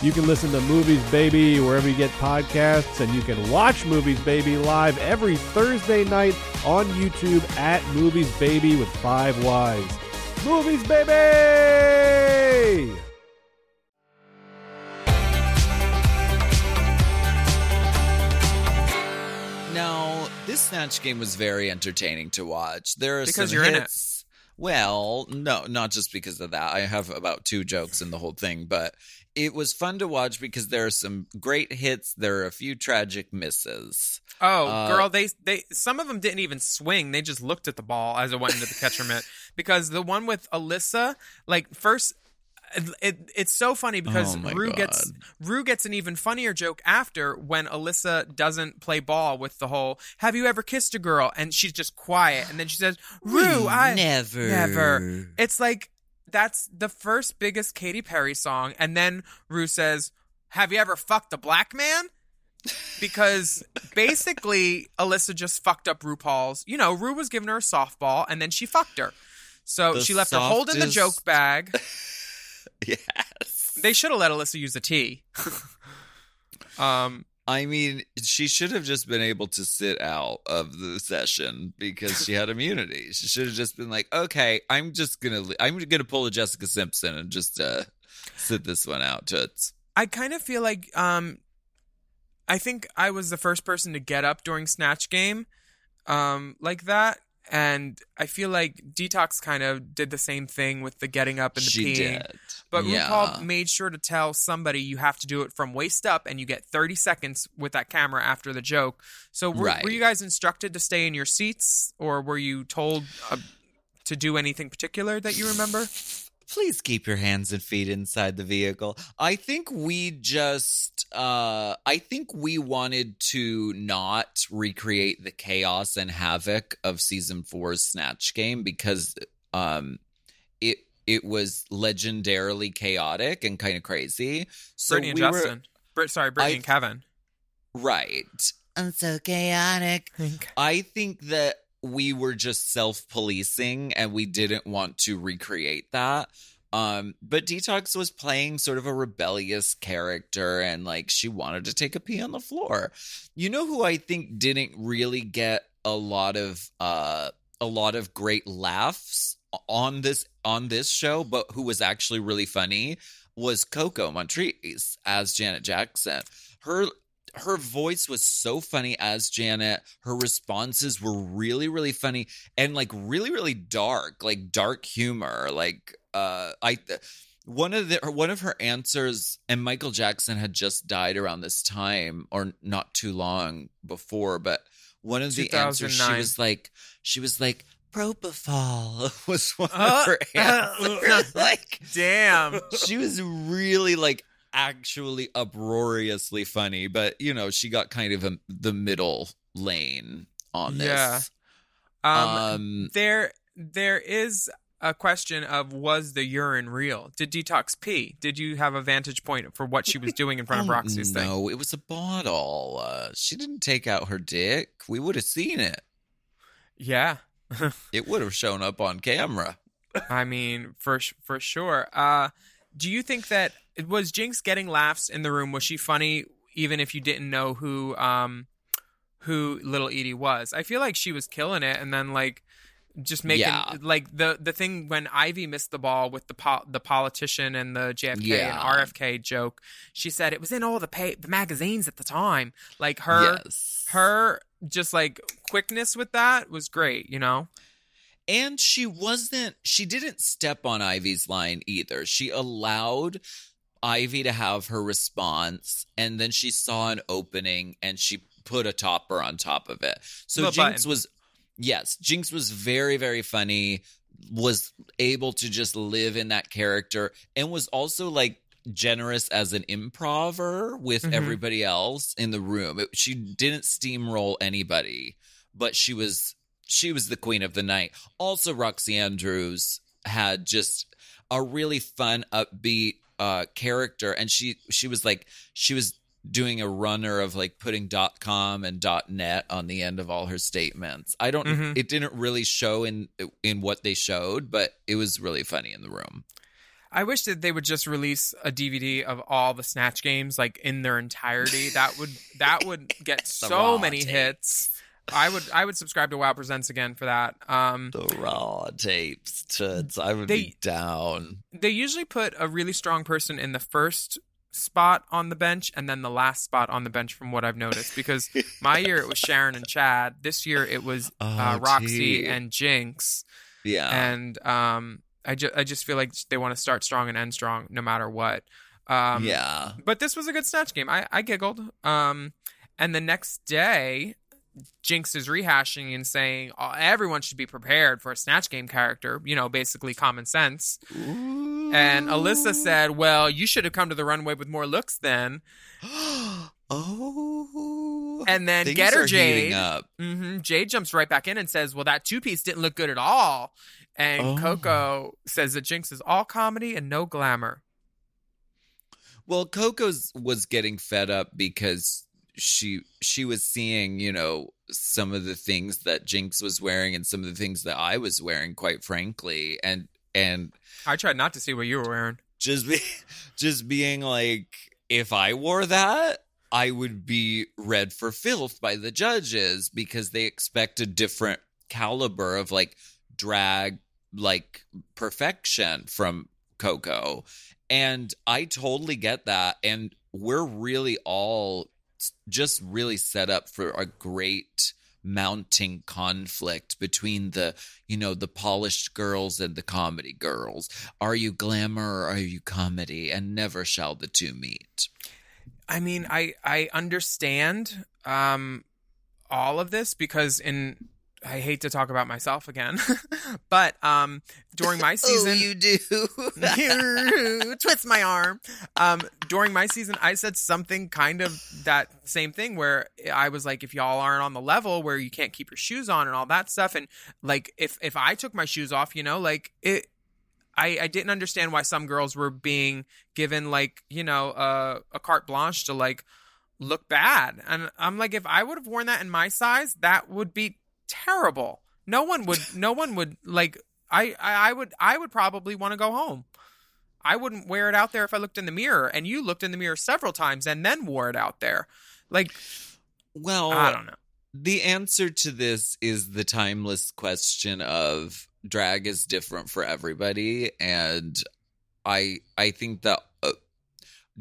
Speaker 6: You can listen to Movies Baby wherever you get podcasts, and you can watch Movies Baby live every Thursday night on YouTube at Movies Baby with five Ys. Movies Baby!
Speaker 3: Now, this snatch game was very entertaining to watch. There are
Speaker 4: Because
Speaker 3: some
Speaker 4: you're in it.
Speaker 3: hits. Well, no, not just because of that. I have about two jokes in the whole thing, but it was fun to watch because there are some great hits. There are a few tragic misses.
Speaker 4: Oh,
Speaker 3: Uh,
Speaker 4: girl, they they some of them didn't even swing. They just looked at the ball as it went into the catcher mitt. Because the one with Alyssa, like first, it, it- it's so funny because
Speaker 3: Oh
Speaker 4: Rue gets Rue gets an even funnier joke after when Alyssa doesn't play ball with the whole "Have you ever kissed a girl?" and she's just quiet, and then she says, "Rue, I
Speaker 3: never,
Speaker 4: never." It's like that's the first biggest Katy Perry song, and then Rue says, "Have you ever fucked a black man?" Because basically, Alyssa just fucked up RuPaul's. You know, Rue was giving her a softball, and then she fucked her. So
Speaker 3: The
Speaker 4: she left her holding the joke bag.
Speaker 3: Yes.
Speaker 4: They should have let Alyssa use a T. um,
Speaker 3: I mean, she should have just been able to sit out of the session because she had immunity. She should have just been like, "Okay, I'm just gonna, I'm gonna pull a Jessica Simpson and just uh, sit this one out." Toots.
Speaker 4: I kind of feel like um I think I was the first person to get up during Snatch Game um like that and I feel like Detox kind of did the same thing with the getting up and the
Speaker 3: She
Speaker 4: peeing.
Speaker 3: did,
Speaker 4: But
Speaker 3: yeah.
Speaker 4: RuPaul made sure to tell somebody you have to do it from waist up and you get 30 seconds with that camera after the joke. So were,
Speaker 3: Right.
Speaker 4: were you guys instructed to stay in your seats or were you told uh, to do anything particular that you remember?
Speaker 3: Please keep your hands and feet inside the vehicle. I think we just uh I think we wanted to not recreate the chaos and havoc of season 4's Snatch game because um it it was legendarily chaotic and kind of crazy. So
Speaker 4: Brittany and
Speaker 3: we were
Speaker 4: Justin. Brit, sorry, Brittany
Speaker 3: I-
Speaker 4: and Kevin.
Speaker 3: right. I'm so chaotic. I think that we were just self-policing and we didn't want to recreate that. Um, but Detox was playing sort of a rebellious character and like she wanted to take a pee on the floor. You know who I think didn't really get a lot of uh a lot of great laughs on this on this show, but who was actually really funny was Coco Montrese as Janet Jackson. Her her voice was so funny as Janet. Her responses were really, really funny and like really, really dark, like dark humor. Like uh I one of the one of her answers, and Michael Jackson had just died around this time, or not too long before, but one of the answers she was like she was like propofol was one
Speaker 4: Uh,
Speaker 3: of her answers. like
Speaker 4: Damn.
Speaker 3: she was really like actually uproariously funny, but you know, she got kind of a, the middle lane on this.
Speaker 4: Yeah. Um,
Speaker 3: Um,
Speaker 4: there there is a question of was the urine real? Did Detox pee? Did you have a vantage point for what she was doing in front of
Speaker 3: oh,
Speaker 4: Roxxxy's thing?
Speaker 3: No, it was a bottle. Uh, she didn't take out her dick. We would have seen it.
Speaker 4: Yeah.
Speaker 3: It would have shown up on camera.
Speaker 4: I mean, for for sure. Uh, do you think that was Jinkx getting laughs in the room? Was she funny even if you didn't know who um who Little Edie was? I feel like she was killing it, and then like just making
Speaker 3: Yeah.
Speaker 4: like the the thing when Ivy missed the ball with the po- the politician and the JFK
Speaker 3: Yeah.
Speaker 4: and RFK joke. She said it was in all the pay- the magazines at the time. Like her
Speaker 3: yes.
Speaker 4: her just like quickness with that was great. You know.
Speaker 3: And she wasn't, she didn't step on Ivy's line either. She allowed Ivy to have her response, and then she saw an opening and she put a topper on top of it. So
Speaker 4: Little
Speaker 3: Jinkx
Speaker 4: button.
Speaker 3: was, yes, Jinkx was very, very funny, was able to just live in that character, and was also like, generous as an improver with
Speaker 4: Mhm.
Speaker 3: everybody else in the room. It- she didn't steamroll anybody, but she was she was the queen of the night. Also, Roxxxy Andrews had just a really fun, upbeat uh, character, and she she was like she was doing a runner of like putting .dot .com and .dot .net on the end of all her statements. I don't.
Speaker 4: Mhm.
Speaker 3: It didn't really show in in what they showed, but it was really funny in the room.
Speaker 4: I wish that they would just release a DVD of all the Snatch games like in their entirety. That would that would get so many
Speaker 3: tapes.
Speaker 4: hits. I would I would subscribe to Wow Presents again for that. Um,
Speaker 3: The raw tapes, toots. I would
Speaker 4: They-
Speaker 3: be down.
Speaker 4: they usually put a really strong person in the first spot on the bench and then the last spot on the bench from what I've noticed because my year it was Sharon and Chad. This year it was uh,
Speaker 3: Oh,
Speaker 4: Roxxxy
Speaker 3: gee.
Speaker 4: and Jinkx.
Speaker 3: Yeah.
Speaker 4: And um, I just I just feel like they want to start strong and end strong no matter what. Um,
Speaker 3: yeah.
Speaker 4: but this was a good snatch game. I, I giggled. Um, and the next day, Jinkx is rehashing and saying oh, everyone should be prepared for a snatch game character. You know, basically common sense. And Alyssa said, "Well, you should have come to the runway with more looks then."
Speaker 3: oh.
Speaker 4: And then
Speaker 3: Things
Speaker 4: get her Jade.
Speaker 3: up.
Speaker 4: hmm Jade jumps right back in and says, "Well, that two piece didn't look good at all." And
Speaker 3: Oh.
Speaker 4: Coco says that Jinkx is all comedy and no glamour.
Speaker 3: Well, Coco's was getting fed up because she she was seeing, you know, some of the things that Jinkx was wearing and some of the things that I was wearing, quite frankly, and and
Speaker 4: I tried not to see what you were wearing.
Speaker 3: just be just being like, if I wore that, I would be read for filth by the judges because they expect a different caliber of like drag like perfection from Coco. And I totally get that. And we're really all just really set up for a great mounting conflict between the you know the polished girls and the comedy girls. Are you glamour or are you comedy? And never shall the two meet.
Speaker 4: I mean, I I understand um all of this because in I hate to talk about myself again, but um during my season
Speaker 3: oh you do
Speaker 4: twist my arm. Um, during my season, I said something kind of that same thing where I was like, if y'all aren't on the level where you can't keep your shoes on and all that stuff, and like if if I took my shoes off, you know, like it. I, I didn't understand why some girls were being given like you know uh, a carte blanche to like look bad and i'm like if i would have worn that in my size that would be terrible. No one would no one would like i i, I would i would probably want to go home. I wouldn't wear it out there if i looked in the mirror and you looked in the mirror several times and then wore it out there. Like
Speaker 3: Well,
Speaker 4: i don't know.
Speaker 3: The answer to this is the timeless question of drag is different for everybody and I I think that uh,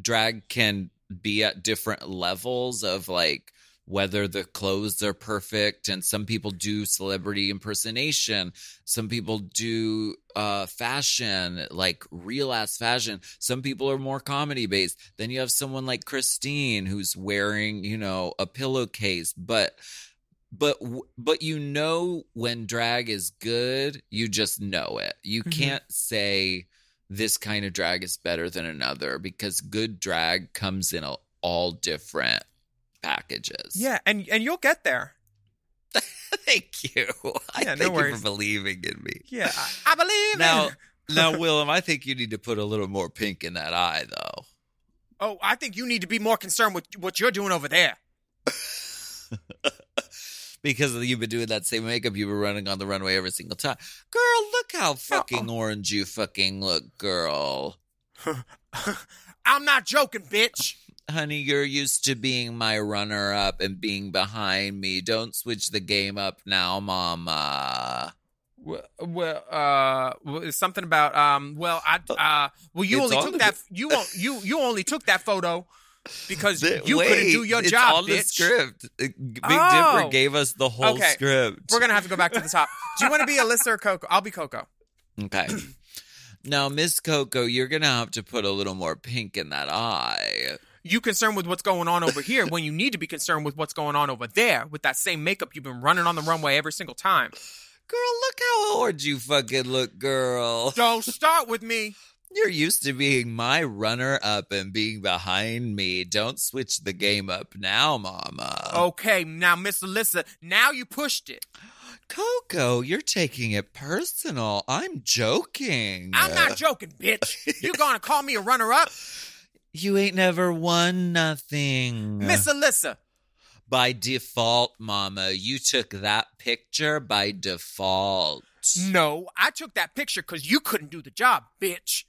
Speaker 3: drag can be at different levels of like whether the clothes are perfect. And some people do celebrity impersonation. Some people do uh fashion like real ass fashion. Some people are more comedy based. Then you have someone like christine who's wearing you know a pillowcase. But but but you know when drag is good you just know it. You
Speaker 4: Mhm.
Speaker 3: can't say this kind of drag is better than another because good drag comes in a, all different packages.
Speaker 4: Yeah and and you'll get there.
Speaker 3: Thank you. I
Speaker 4: Yeah, no
Speaker 3: thank you
Speaker 4: worries.
Speaker 3: for believing in me.
Speaker 4: Yeah i, I believe
Speaker 3: now
Speaker 4: in-
Speaker 3: now Willam i think you need to put a little more pink in that eye though.
Speaker 4: Oh i think you need to be more concerned with what you're doing over there.
Speaker 3: Because you've been doing that same makeup you were running on the runway every single time. Girl, look how fucking orange you fucking look, girl.
Speaker 4: i'm not joking bitch
Speaker 3: Honey, you're used to being my runner up and being behind me. Don't switch the game up now, mama.
Speaker 4: Well, well, uh, it's something about um. Well, I uh. Well, you
Speaker 3: It's
Speaker 4: only took that. You won't. You you only took that photo because
Speaker 3: The-
Speaker 4: you couldn't do your
Speaker 3: it's
Speaker 4: job,
Speaker 3: on the script. Uh, Big
Speaker 4: Oh.
Speaker 3: Dipper gave us the whole
Speaker 4: Okay.
Speaker 3: script.
Speaker 4: We're gonna have to go back to the top. Do you want to be Alyssa or Coco? I'll be Coco.
Speaker 3: Okay. now, Miss Coco, you're gonna have to put a little more pink in that eye.
Speaker 4: You concerned with what's going on over here when you need to be concerned with what's going on over there with that same makeup you've been running on the runway every single time.
Speaker 3: Girl, look how orange you fucking look, girl.
Speaker 4: Don't start with me.
Speaker 3: You're used to being my runner up and being behind me. Don't switch the game up now, mama.
Speaker 4: Okay, now Miss Alyssa, now you pushed it.
Speaker 3: Coco, you're taking it personal. I'm joking.
Speaker 4: I'm not joking, bitch. You're gonna call me a runner-up,
Speaker 3: You ain't never won nothing.
Speaker 4: Miss Alyssa?
Speaker 3: By default, mama. You took that picture by default.
Speaker 4: No, I took that picture because you couldn't do the job, bitch.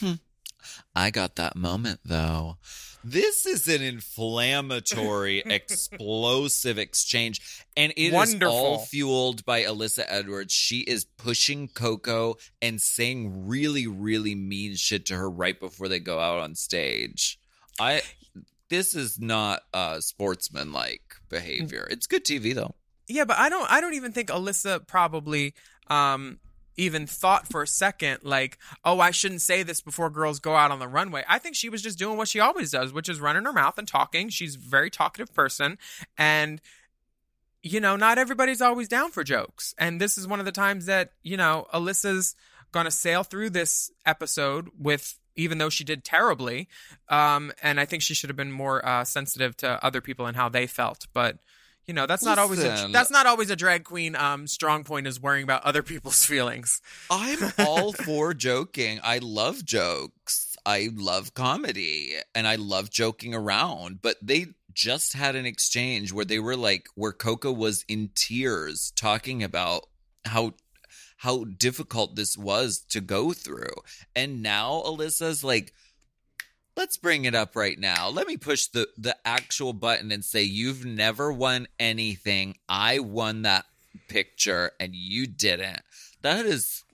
Speaker 4: Hmm.
Speaker 3: I got that moment though. This is an inflammatory, explosive exchange, and it is
Speaker 4: Wonderful.
Speaker 3: all fueled by Alyssa Edwards. She is pushing Coco and saying really, really mean shit to her right before they go out on stage. I this is not uh sportsmanlike behavior. It's good TV though.
Speaker 4: Yeah, but I don't. I don't even think Alyssa probably um even thought for a second like, oh, I shouldn't say this before girls go out on the runway. I think she was just doing what she always does, which is running her mouth and talking. She's a very talkative person, and you know, not everybody's always down for jokes. And this is one of the times that you know Alyssa's gonna sail through this episode with. Even though she did terribly, um, and I think she should have been more uh, sensitive to other people and how they felt. But you know, that's not always a, that's not always a drag queen um strong point is worrying about other people's feelings.
Speaker 3: I'm all for joking. I love jokes. I love comedy and I love joking around. But they just had an exchange where they were like, where Coco was in tears talking about how how difficult this was to go through. And now Alyssa's like, let's bring it up right now. Let me push the the actual button and say you've never won anything. I won that picture and you didn't. That is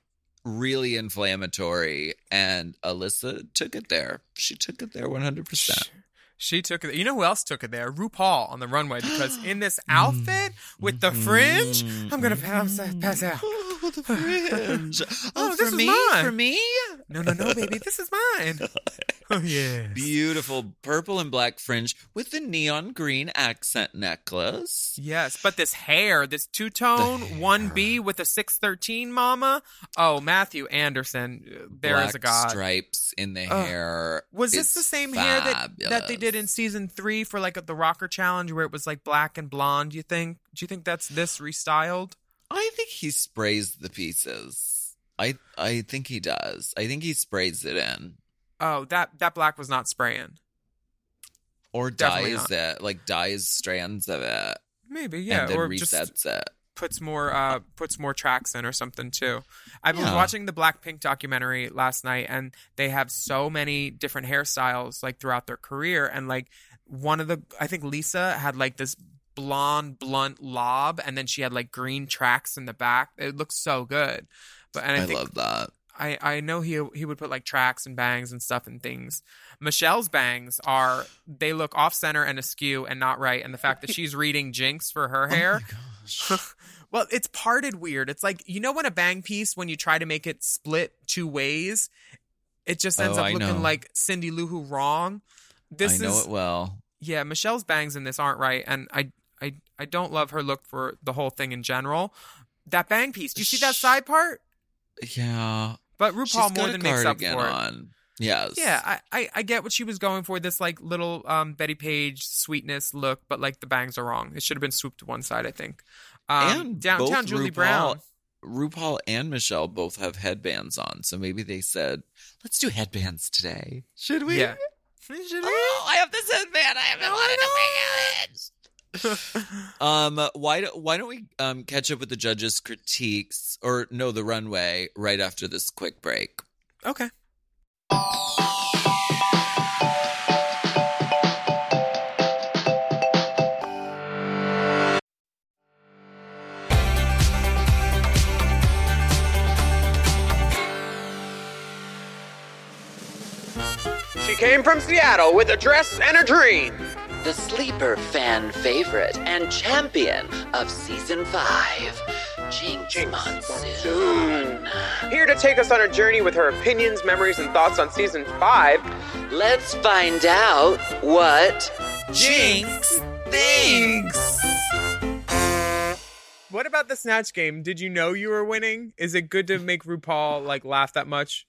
Speaker 3: really inflammatory and Alyssa took it there. She took it there 100%.
Speaker 4: She took it. You know who else took it there? RuPaul on the runway because in this outfit with the fringe, I'm gonna pass pass out.
Speaker 3: Oh, the fringe. Oh,
Speaker 4: Oh,
Speaker 3: for
Speaker 4: this is
Speaker 3: me?
Speaker 4: mine.
Speaker 3: For me?
Speaker 4: No, no, no, baby, this is mine. Oh yeah.
Speaker 3: Beautiful purple and black fringe with the neon green accent necklace.
Speaker 4: Yes, but this hair, this two tone one B with a six thirteen, Mama. Oh, Mathu Andersen, uh, there is
Speaker 3: black
Speaker 4: a god.
Speaker 3: stripes in the hair.
Speaker 4: Was this the same hair that that they did in season three for like the Rocker Challenge, where it was like black and blonde? You think? Do you think that's this restyled?
Speaker 3: I think he sprays the pieces. I I think he does. I think he sprays it in
Speaker 4: Oh, that that black was not spraying.
Speaker 3: or
Speaker 4: Definitely
Speaker 3: dyes it, like dyes strands of it,
Speaker 4: Maybe, yeah, or
Speaker 3: resets
Speaker 4: just
Speaker 3: it.
Speaker 4: puts more uh puts more tracks in or something too. I was
Speaker 3: Yeah.
Speaker 4: watching the Blackpink documentary last night and they have so many different hairstyles like throughout their career and like one of the I think Lisa had like this blonde blunt lob and then she had like green tracks in the back. It looks so good. But and I,
Speaker 3: I,
Speaker 4: think
Speaker 3: love that.
Speaker 4: I, I know he he would put like tracks and bangs and stuff and things. Michelle's bangs are they look off center and askew and not right, and the fact that she's reading Jinkx for her oh hair. well, it's parted weird. It's like you know when a bang piece when you try to make it split two ways, it just ends
Speaker 3: Oh,
Speaker 4: up
Speaker 3: I
Speaker 4: looking
Speaker 3: know.
Speaker 4: like Cindy Lou Who wrong. This
Speaker 3: I know
Speaker 4: is
Speaker 3: it well.
Speaker 4: yeah, Michelle's bangs in this aren't right, and I I I don't love her look for the whole thing in general. That bang piece, do you see that side part?
Speaker 3: Yeah,
Speaker 4: But RuPaul
Speaker 3: got
Speaker 4: more than makes up
Speaker 3: cardigan
Speaker 4: for it.
Speaker 3: on. Yes.
Speaker 4: Yeah, I, I, I get what she was going for, this like little um, Betty Page sweetness look, but like the bangs are wrong. It should have been swooped to one side, I think. Um,
Speaker 3: and
Speaker 4: downtown
Speaker 3: both
Speaker 4: Julie
Speaker 3: RuPaul,
Speaker 4: Brown.
Speaker 3: RuPaul and Michelle both have headbands on, so maybe they said, "Let's do headbands today." Should we?
Speaker 4: Yeah. Should we?
Speaker 3: Oh, I have this headband. I haven't wanted to bring it. um, why do, why don't we um catch up with the judges' critiques or no the runway right after this quick break?
Speaker 4: Okay.
Speaker 7: She came from Seattle with a dress and a dream.
Speaker 8: The sleeper fan favorite and champion of season five, Jinkx, Monsoon.
Speaker 7: Here to take us on a journey with her opinions, memories, and thoughts on season five.
Speaker 8: Let's find out what
Speaker 3: Jinkx thinks.
Speaker 4: What about the snatch game? Did you know you were winning? Is it good to make RuPaul like laugh that much?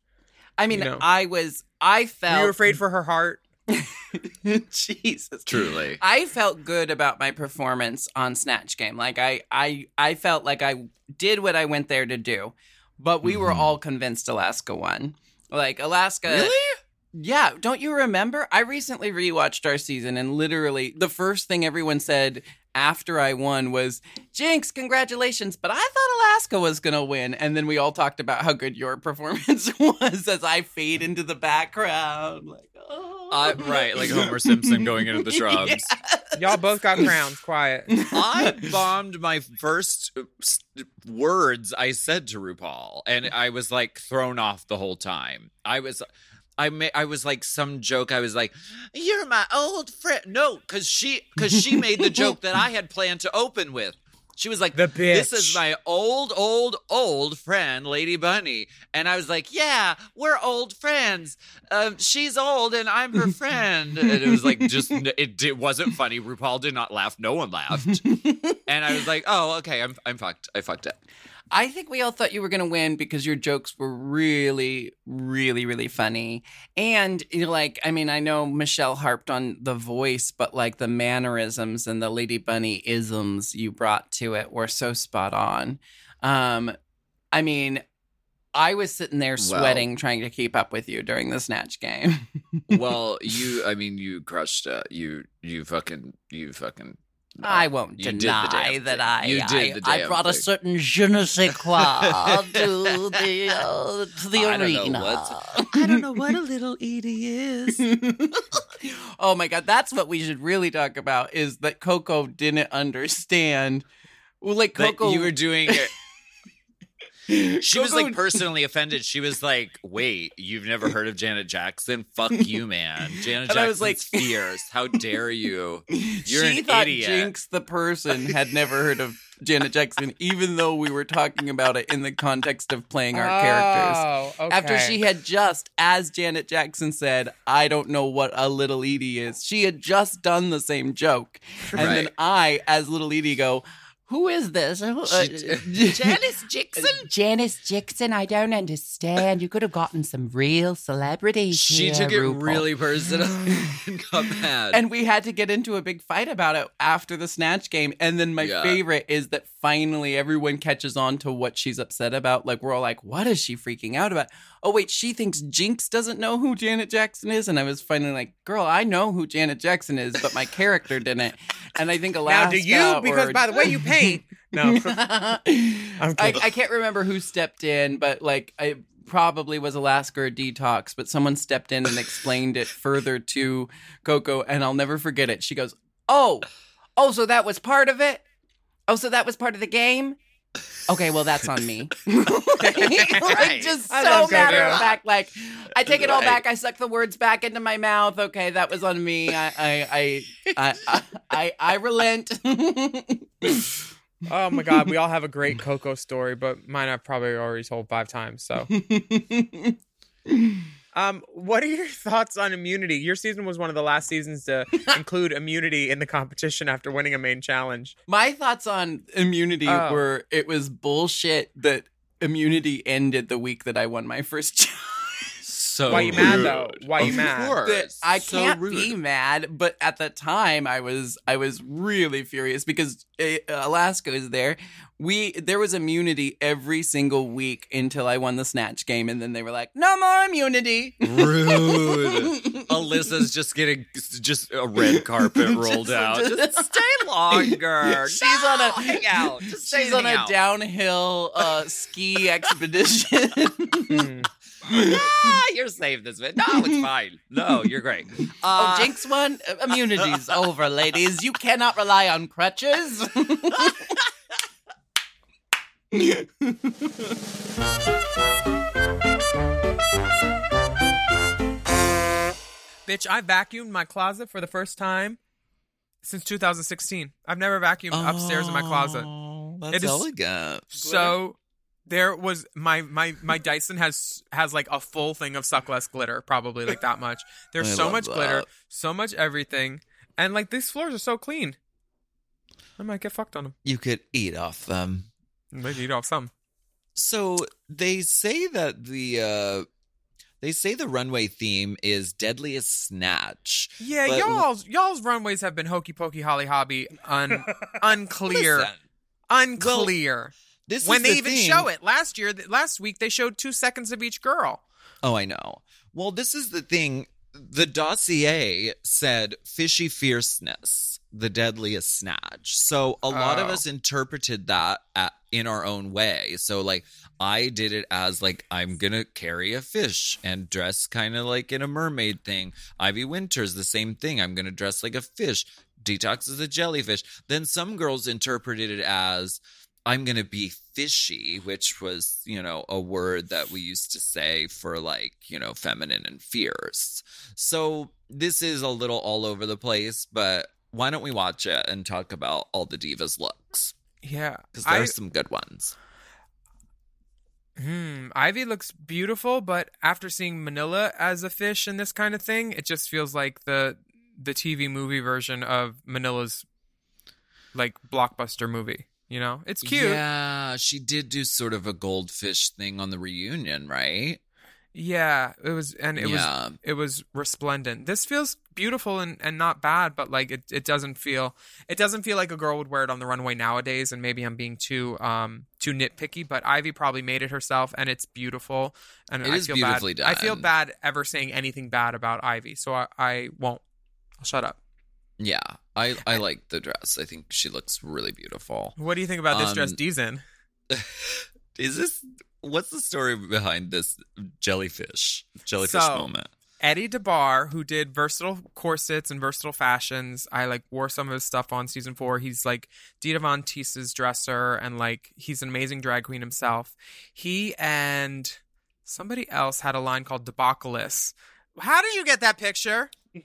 Speaker 9: I mean,
Speaker 4: You know.
Speaker 9: I was, I felt.
Speaker 4: You were you afraid for her heart?
Speaker 9: Jesus.
Speaker 3: Truly.
Speaker 9: I felt good about my performance on Snatch Game. Like I I I felt like I did what I went there to do. But we were
Speaker 3: Mhm.
Speaker 9: all convinced Alaska won. Like Alaska
Speaker 3: Really?
Speaker 9: Yeah, don't you remember? I recently rewatched our season and literally the first thing everyone said after I won was, Jinkx, congratulations. But I thought Alaska was going to win. And then we all talked about how good your performance was as I fade into the background. Like, oh.
Speaker 3: Uh, right, like Homer Simpson going into the shrubs.
Speaker 4: Y'all both got crowns. Quiet.
Speaker 3: I bombed my first uh, words I said to RuPaul, and I was like thrown off the whole time. I was. I ma- I was like some joke. I was like, "You're my old friend." No, because she because she made the joke that I had planned to open with. She was like,
Speaker 4: The bitch.
Speaker 3: "This is my old, old, old friend, Lady Bunny," and I was like, "Yeah, we're old friends. Um, she's old, and I'm her friend." And it was like just it, it wasn't funny. RuPaul did not laugh. No one laughed, and I was like, "Oh, okay, I'm I'm fucked. I fucked it."
Speaker 9: I think we all thought you were going to win because your jokes were really, really, really funny. And, you know, like, I mean, I know Michelle harped on the voice, but like the mannerisms and the Lady Bunny isms you brought to it were so spot on. Um, I mean, I was sitting there
Speaker 3: Well-
Speaker 9: sweating trying to keep up with you during the snatch game.
Speaker 3: well, you, I mean, you crushed it. You, you fucking, you fucking.
Speaker 9: I won't
Speaker 3: You did the
Speaker 9: deny that. I,
Speaker 3: You did
Speaker 9: I,
Speaker 3: the
Speaker 9: I
Speaker 3: damn
Speaker 9: brought a certain je ne sais quoi to the uh, to the
Speaker 3: I don't know
Speaker 9: arena.
Speaker 3: I don't know what a little Edie is.
Speaker 9: oh my god, that's what we should really talk about is that Coco didn't understand. Well, like
Speaker 3: That
Speaker 9: Coco,
Speaker 3: you were doing it. She was like personally offended. She was like, "Wait, you've never heard of Janet Jackson? Fuck you, man. Janet
Speaker 9: And I
Speaker 3: Jackson's
Speaker 9: was like-
Speaker 3: fierce. How dare you? You're
Speaker 9: she
Speaker 3: an
Speaker 9: thought
Speaker 3: idiot."
Speaker 9: Jinkx, the person, had never heard of Janet Jackson, even though we were talking about it in the context of playing our characters.
Speaker 4: Oh, okay.
Speaker 9: After she had just, as Janet Jackson said, I don't know what a little Edie is. She had just done the same joke. And then I, as little Edie, go, Who is this? Who- uh,
Speaker 3: Janice Jackson?
Speaker 9: Janice Jackson. I don't understand. You could have gotten some real celebrities.
Speaker 3: She
Speaker 9: here,
Speaker 3: took it
Speaker 9: RuPaul.
Speaker 3: really personal and got mad.
Speaker 9: And we had to get into a big fight about it after the snatch game. And then my
Speaker 3: Yeah.
Speaker 9: favorite is that finally everyone catches on to what she's upset about. Like we're all like, "What is she freaking out about?" Oh wait, she thinks Jinkx doesn't know who Janet Jackson is. And I was finally like, "Girl, I know who Janet Jackson is, but my character didn't." And I think Alaska.
Speaker 4: Now, do you? Because
Speaker 9: or-
Speaker 4: by the way you paint. No.
Speaker 9: I,
Speaker 4: kidding.
Speaker 9: I can't remember who stepped in, but like I probably was Alaska or Detox, but someone stepped in and explained it further to Coco, and I'll never forget it. She goes, "Oh, oh, so that was part of it. Oh, so that was part of the game." Okay, well that's on me. like, like, just so matter of fact. Like I take it all
Speaker 3: Right.
Speaker 9: back. I suck the words back into my mouth. Okay, that was on me. I I I I I, I, I relent.
Speaker 4: Oh my god, we all have a great Coco story, but mine I've probably already told five times. So, um, what are your thoughts on immunity? Your season was one of the last seasons to include immunity in the competition after winning a main challenge.
Speaker 9: My thoughts on immunity
Speaker 4: Oh.
Speaker 9: were it was bullshit that immunity ended the week that I won my first challenge.
Speaker 3: So
Speaker 4: Why you mad
Speaker 3: rude.
Speaker 4: though? Why are you
Speaker 3: Of
Speaker 4: mad?
Speaker 3: course.
Speaker 9: I
Speaker 3: So
Speaker 9: can't
Speaker 3: rude.
Speaker 9: be mad, but at the time I was I was really furious because uh, Alaska is there. We there was immunity every single week until I won the snatch game, and then they were like, "No more immunity."
Speaker 3: Rude. Alyssa's just getting just a red carpet rolled
Speaker 9: Just-
Speaker 3: out.
Speaker 9: just-
Speaker 3: Just stay longer.
Speaker 9: She's on a
Speaker 3: hang out. Just
Speaker 9: She's on a
Speaker 3: out.
Speaker 9: downhill uh, ski expedition.
Speaker 3: Ah, you're safe this bit. No, it's fine. No, you're great.
Speaker 9: oh,
Speaker 3: Uh,
Speaker 9: Jinkx won. Uh, Immunity's over, ladies. You cannot rely on crutches.
Speaker 4: Bitch, I vacuumed my closet for the first time since 2016. I've never vacuumed upstairs in my closet.
Speaker 3: Oh,
Speaker 4: It
Speaker 3: That's
Speaker 4: is-
Speaker 3: elegant.
Speaker 4: So there was my my my Dyson has has like a full thing of suckless glitter, probably like that much. There's
Speaker 3: I
Speaker 4: so much glitter, so much everything, and like these floors are so clean. I might get fucked on them.
Speaker 3: You could eat off them.
Speaker 4: Maybe eat off some.
Speaker 3: So they say that the uh they say the runway theme is deadliest snatch.
Speaker 4: Yeah, y'all's y'all's runways have been hokey pokey holly hobby un unclear,
Speaker 3: Listen,
Speaker 4: unclear.
Speaker 3: This
Speaker 4: when they
Speaker 3: the
Speaker 4: even
Speaker 3: thing.
Speaker 4: show it last year, last week they showed two seconds of each girl.
Speaker 3: Oh, I know. Well, this is the thing. The dossier said fishy fierceness, the deadliest snatch. So a lot of
Speaker 4: Oh.
Speaker 3: us interpreted that at, in our own way. So, like, I did it as, like, I'm going to carry a fish and dress kind of like in a mermaid thing. Ivy Winters, the same thing. I'm going to dress like a fish. Detox is a jellyfish. Then some girls interpreted it as, I'm going to be fishy, which was, you know, a word that we used to say for like, you know, feminine and fierce. So this is a little all over the place, but why don't we watch it and talk about all the divas' looks?
Speaker 4: Yeah,
Speaker 3: Because
Speaker 4: I-
Speaker 3: there's some good ones.
Speaker 4: Hmm. Ivy looks beautiful, but after seeing Manila as a fish in this kind of thing, it just feels like the the TV movie version of Manila's like blockbuster movie. You know, it's cute.
Speaker 3: Yeah, she did do sort of a goldfish thing on the reunion, right?
Speaker 4: Yeah, it was, and it
Speaker 3: Yeah.
Speaker 4: was, it was resplendent. This feels beautiful and, and not bad, but like it, it doesn't feel, it doesn't feel like a girl would wear it on the runway nowadays. And maybe I'm being too, um, too nitpicky, but Ivy probably made it herself, and it's beautiful. And
Speaker 3: It
Speaker 4: I
Speaker 3: is
Speaker 4: feel
Speaker 3: beautifully
Speaker 4: bad. I feel bad ever saying anything bad about Ivy, so I, I won't. I'll shut up.
Speaker 3: Yeah, I I like the dress. I think she looks really beautiful.
Speaker 4: What do you think about this dress
Speaker 3: Um,
Speaker 4: Dee's in?
Speaker 3: Is this what's the story behind this jellyfish jellyfish
Speaker 4: So-
Speaker 3: moment?
Speaker 4: Eddie DeBar, who did versatile corsets and versatile fashions. I like wore some of his stuff on season four. He's like Dita Von Teese's dresser, and like he's an amazing drag queen himself. He and somebody else had a line called Debacleus. How did you get that picture?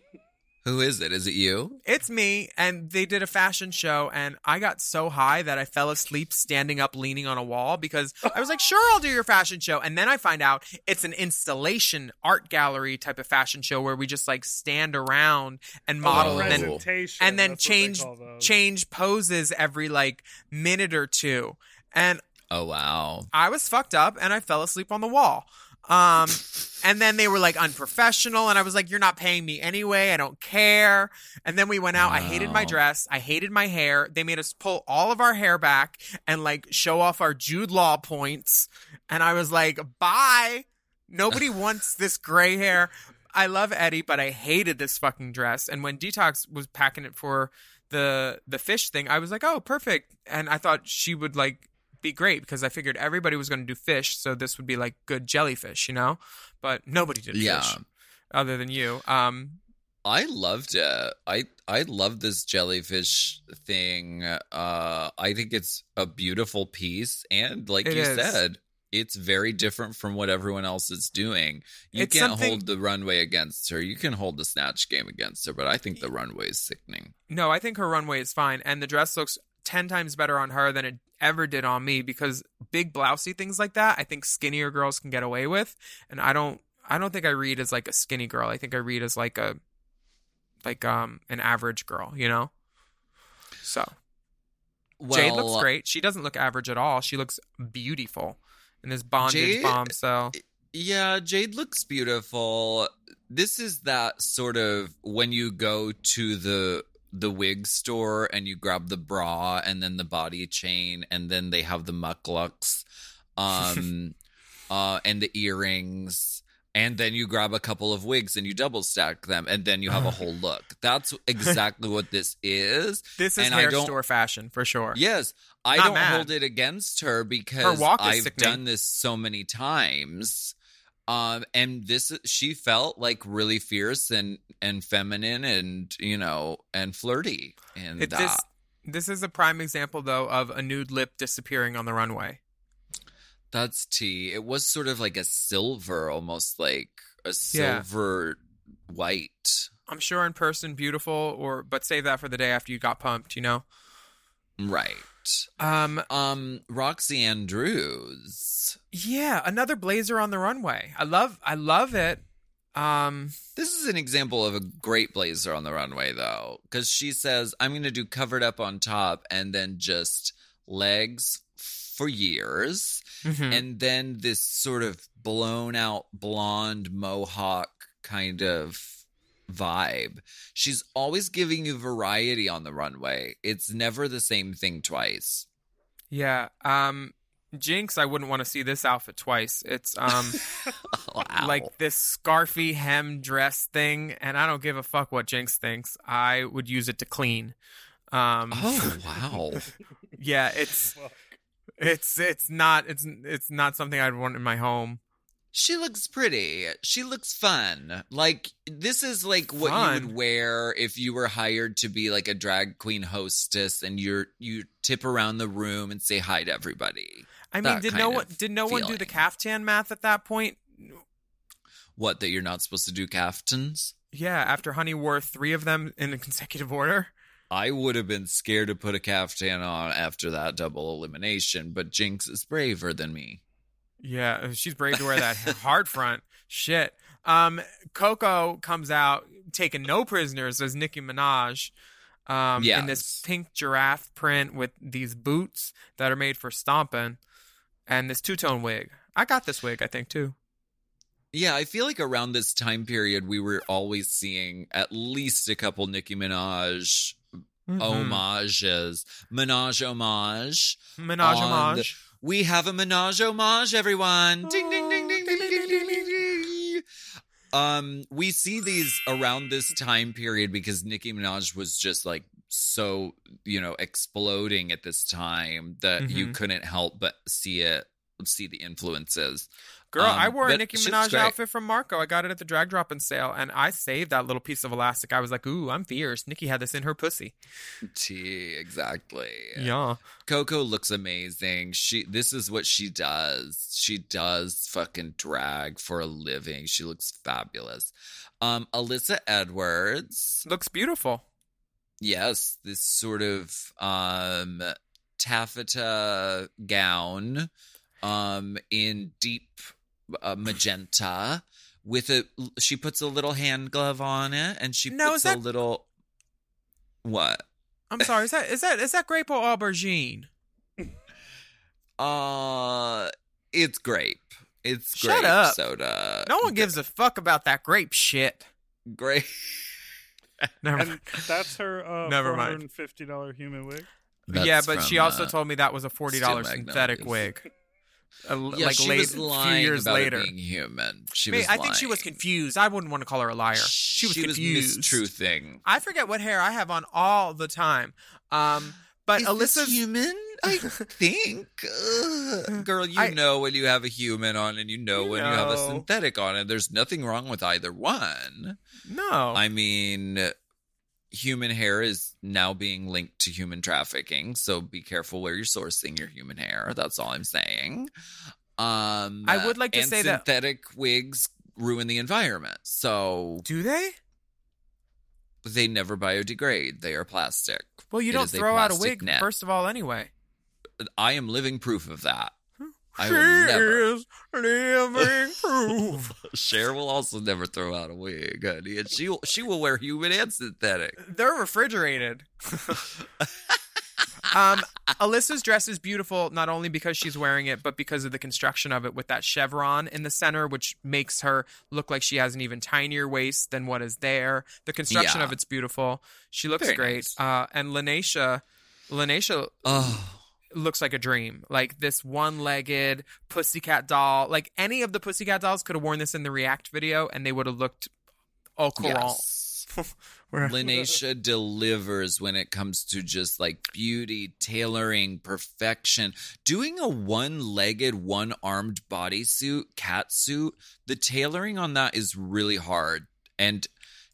Speaker 3: Who is it? Is it you?
Speaker 4: It's me, and they did a fashion show, and I got so high that I fell asleep standing up, leaning on a wall because I was like, "Sure, I'll do your fashion show." And then I find out it's an installation art gallery type of fashion show where we just like stand around and oh, model,
Speaker 3: Oh.
Speaker 4: and then and then
Speaker 5: that's what they
Speaker 4: change change poses every like minute or two. And
Speaker 3: Oh wow.
Speaker 4: I was fucked up and I fell asleep on the wall. Um, and then they were like unprofessional, and I was like, "You're not paying me anyway. I don't care." And then we went out. I hated my dress. I hated my hair. They made us pull all of our hair back and like show off our Jude Law points. And I was like, "Bye. Nobody wants this gray hair." I love Eddie, but I hated this fucking dress. And when Detox was packing it for the the fish thing, I was like, "Oh, perfect." And I thought she would like be great because I figured everybody was going to do fish, so this would be like good jellyfish, you know. But nobody did
Speaker 3: Yeah.
Speaker 4: fish other than you. Um,
Speaker 3: I loved it. I I love this jellyfish thing. Uh I think it's a beautiful piece and like you
Speaker 4: is.
Speaker 3: said, it's very different from what everyone else is doing. You
Speaker 4: It's
Speaker 3: can't
Speaker 4: something-
Speaker 3: hold the runway against her. You can hold the snatch game against her, but I think the runway is sickening.
Speaker 4: no, I think her runway is fine, and the dress looks ten times better on her than it ever did on me because big blousey things like that, I think skinnier girls can get away with, and I don't. I don't think I read as like a skinny girl. I think I read as like a like um an average girl, you know. So Jade looks great. She doesn't look average at all. She looks beautiful in this bondage
Speaker 3: Jade-
Speaker 4: bombshell.
Speaker 3: Yeah, Jade looks beautiful. This is that sort of when you go to the the wig store and you grab the bra and then the body chain and then they have the mucklucks um uh and the earrings and then you grab a couple of wigs and you double stack them and then you have a whole look. That's exactly what this is.
Speaker 4: This is
Speaker 3: and
Speaker 4: hair store fashion for sure.
Speaker 3: Yes, I
Speaker 4: Not
Speaker 3: don't
Speaker 4: mad.
Speaker 3: hold it against her because
Speaker 4: walk
Speaker 3: I've done this so many times. Um, and this she felt like really fierce and and feminine and you know and flirty and that.
Speaker 4: this this is a prime example though of a nude lip disappearing on the runway.
Speaker 3: That's tea. It was sort of like a silver, almost like a
Speaker 4: Yeah.
Speaker 3: silver white.
Speaker 4: I'm sure in person beautiful or but save that for the day after you got pumped, you know.
Speaker 3: Right.
Speaker 4: Um
Speaker 3: Um, Roxxxy Andrews.
Speaker 4: yeah, another blazer on the runway. I love I love it. Um
Speaker 3: This is an example of a great blazer on the runway, though, because she says, I'm going to do covered up on top and then just legs for years.
Speaker 4: mhm.
Speaker 3: And then this sort of blown out blonde mohawk kind of vibe. She's always giving you variety on the runway. It's never the same thing twice.
Speaker 4: yeah. Um Jinkx, I wouldn't want to see this outfit twice. It's um
Speaker 3: Wow.
Speaker 4: like this scarfy hem dress thing, and I don't give a fuck what Jinkx thinks. I would use it to clean. Um,
Speaker 3: oh, wow.
Speaker 4: yeah, it's it's it's not it's it's not something I'd want in my home.
Speaker 3: She looks pretty. She looks fun. Like this is like what you would wear if you were hired to be like a drag queen hostess and you're you tip around the room and say hi to everybody.
Speaker 4: I mean,
Speaker 3: That
Speaker 4: did no one did no one do the caftan math at that point?
Speaker 3: What that you're not supposed to do caftans?
Speaker 4: Yeah, after Honey wore three of them in a consecutive order.
Speaker 3: I would have been scared to put a caftan on after that double elimination, but Jinkx is braver than me.
Speaker 4: Yeah, she's brave to wear that hard front. Shit. Um, Coco comes out taking no prisoners as Nicki Minaj. Um, in this pink giraffe print with these boots that are made for stomping, and this two tone wig. I got this wig, I think too.
Speaker 3: Yeah, I feel like around this time period we were always seeing at least a couple Nicki Minaj
Speaker 4: Mhm.
Speaker 3: homages. Minaj homage.
Speaker 4: Minaj homage.
Speaker 3: We have a Minaj homage, everyone. Ding ding ding ding ding ding ding ding ding. Um, we see these around this time period because Nicki Minaj was just like so, you know, exploding at this time that you
Speaker 4: Mhm.
Speaker 3: couldn't help but see it, see the influences.
Speaker 4: Girl,
Speaker 3: Um,
Speaker 4: I wore a Nicki Minaj outfit from Marco. I got it at the drag drop and sale, and I saved that little piece of elastic. I was like, "Ooh, I'm fierce." Nicki had this in her pussy.
Speaker 3: T exactly.
Speaker 4: Yeah.
Speaker 3: Coco looks amazing. She this is what she does. She does fucking drag for a living. She looks fabulous. Um Alyssa Edwards.
Speaker 4: Looks beautiful.
Speaker 3: Yes, this sort of um taffeta gown um in deep uh, magenta with a she puts a little hand glove on it and she
Speaker 4: No,
Speaker 3: puts
Speaker 4: that-
Speaker 3: a little what?
Speaker 4: I'm sorry. Is that is that is that grape or aubergine?
Speaker 3: Uh, it's grape. It's
Speaker 4: Shut
Speaker 3: grape
Speaker 4: up.
Speaker 3: soda.
Speaker 4: No one gives a fuck about that grape shit.
Speaker 3: Grape.
Speaker 4: Never
Speaker 5: And
Speaker 4: mind.
Speaker 5: that's her uh,
Speaker 4: Never mind.
Speaker 5: $450 human wig.
Speaker 4: yeah, but she also
Speaker 3: uh,
Speaker 4: told me that was a forty dollars synthetic wig. A,
Speaker 3: Yeah,
Speaker 4: like
Speaker 3: she
Speaker 4: late,
Speaker 3: was
Speaker 4: few years later.
Speaker 3: being human. She
Speaker 4: May-
Speaker 3: was.
Speaker 4: I think she was confused. I wouldn't want to call her a liar. She was
Speaker 3: She was
Speaker 4: confused.
Speaker 3: mistruthing.
Speaker 4: I forget what hair I have on all the time. Um, but
Speaker 3: Is this human. I think, Ugh. girl, you
Speaker 4: I-
Speaker 3: know when you have a human on, and you know
Speaker 4: You
Speaker 3: when you have a synthetic on, and there's nothing wrong with either one.
Speaker 4: no.
Speaker 3: I mean, human hair is now being linked to human trafficking, so be careful where you're sourcing your human hair. That's all I'm saying. Um,
Speaker 4: I would like to say that-
Speaker 3: synthetic wigs ruin the environment, so
Speaker 4: Do they?
Speaker 3: they never biodegrade. They are plastic.
Speaker 4: Well, you
Speaker 3: It
Speaker 4: don't
Speaker 3: is a
Speaker 4: throw out a wig
Speaker 3: net.
Speaker 4: first of all, anyway.
Speaker 3: I am living proof of that. I
Speaker 4: she
Speaker 3: never.
Speaker 4: is living proof.
Speaker 3: Cher will also never throw out a wig, honey, and she will, she will wear human and synthetic.
Speaker 4: They're refrigerated. um, Alyssa's dress is beautiful not only because she's wearing it, but because of the construction of it with that chevron in the center, which makes her look like she has an even tinier waist than what is there. The construction
Speaker 3: Yeah.
Speaker 4: of it's beautiful. She looks
Speaker 3: Very
Speaker 4: great.
Speaker 3: nice.
Speaker 4: Uh, and Lineysha, Lineysha
Speaker 3: Oh,
Speaker 4: looks like a dream. Like this one-legged pussycat doll. Like any of the pussycat dolls could have worn this in the React video, and they would have looked au courant.
Speaker 3: yes. Lineysha delivers when it comes to just like beauty, tailoring, perfection. Doing a one legged, one armed bodysuit, cat suit, the tailoring on that is really hard. And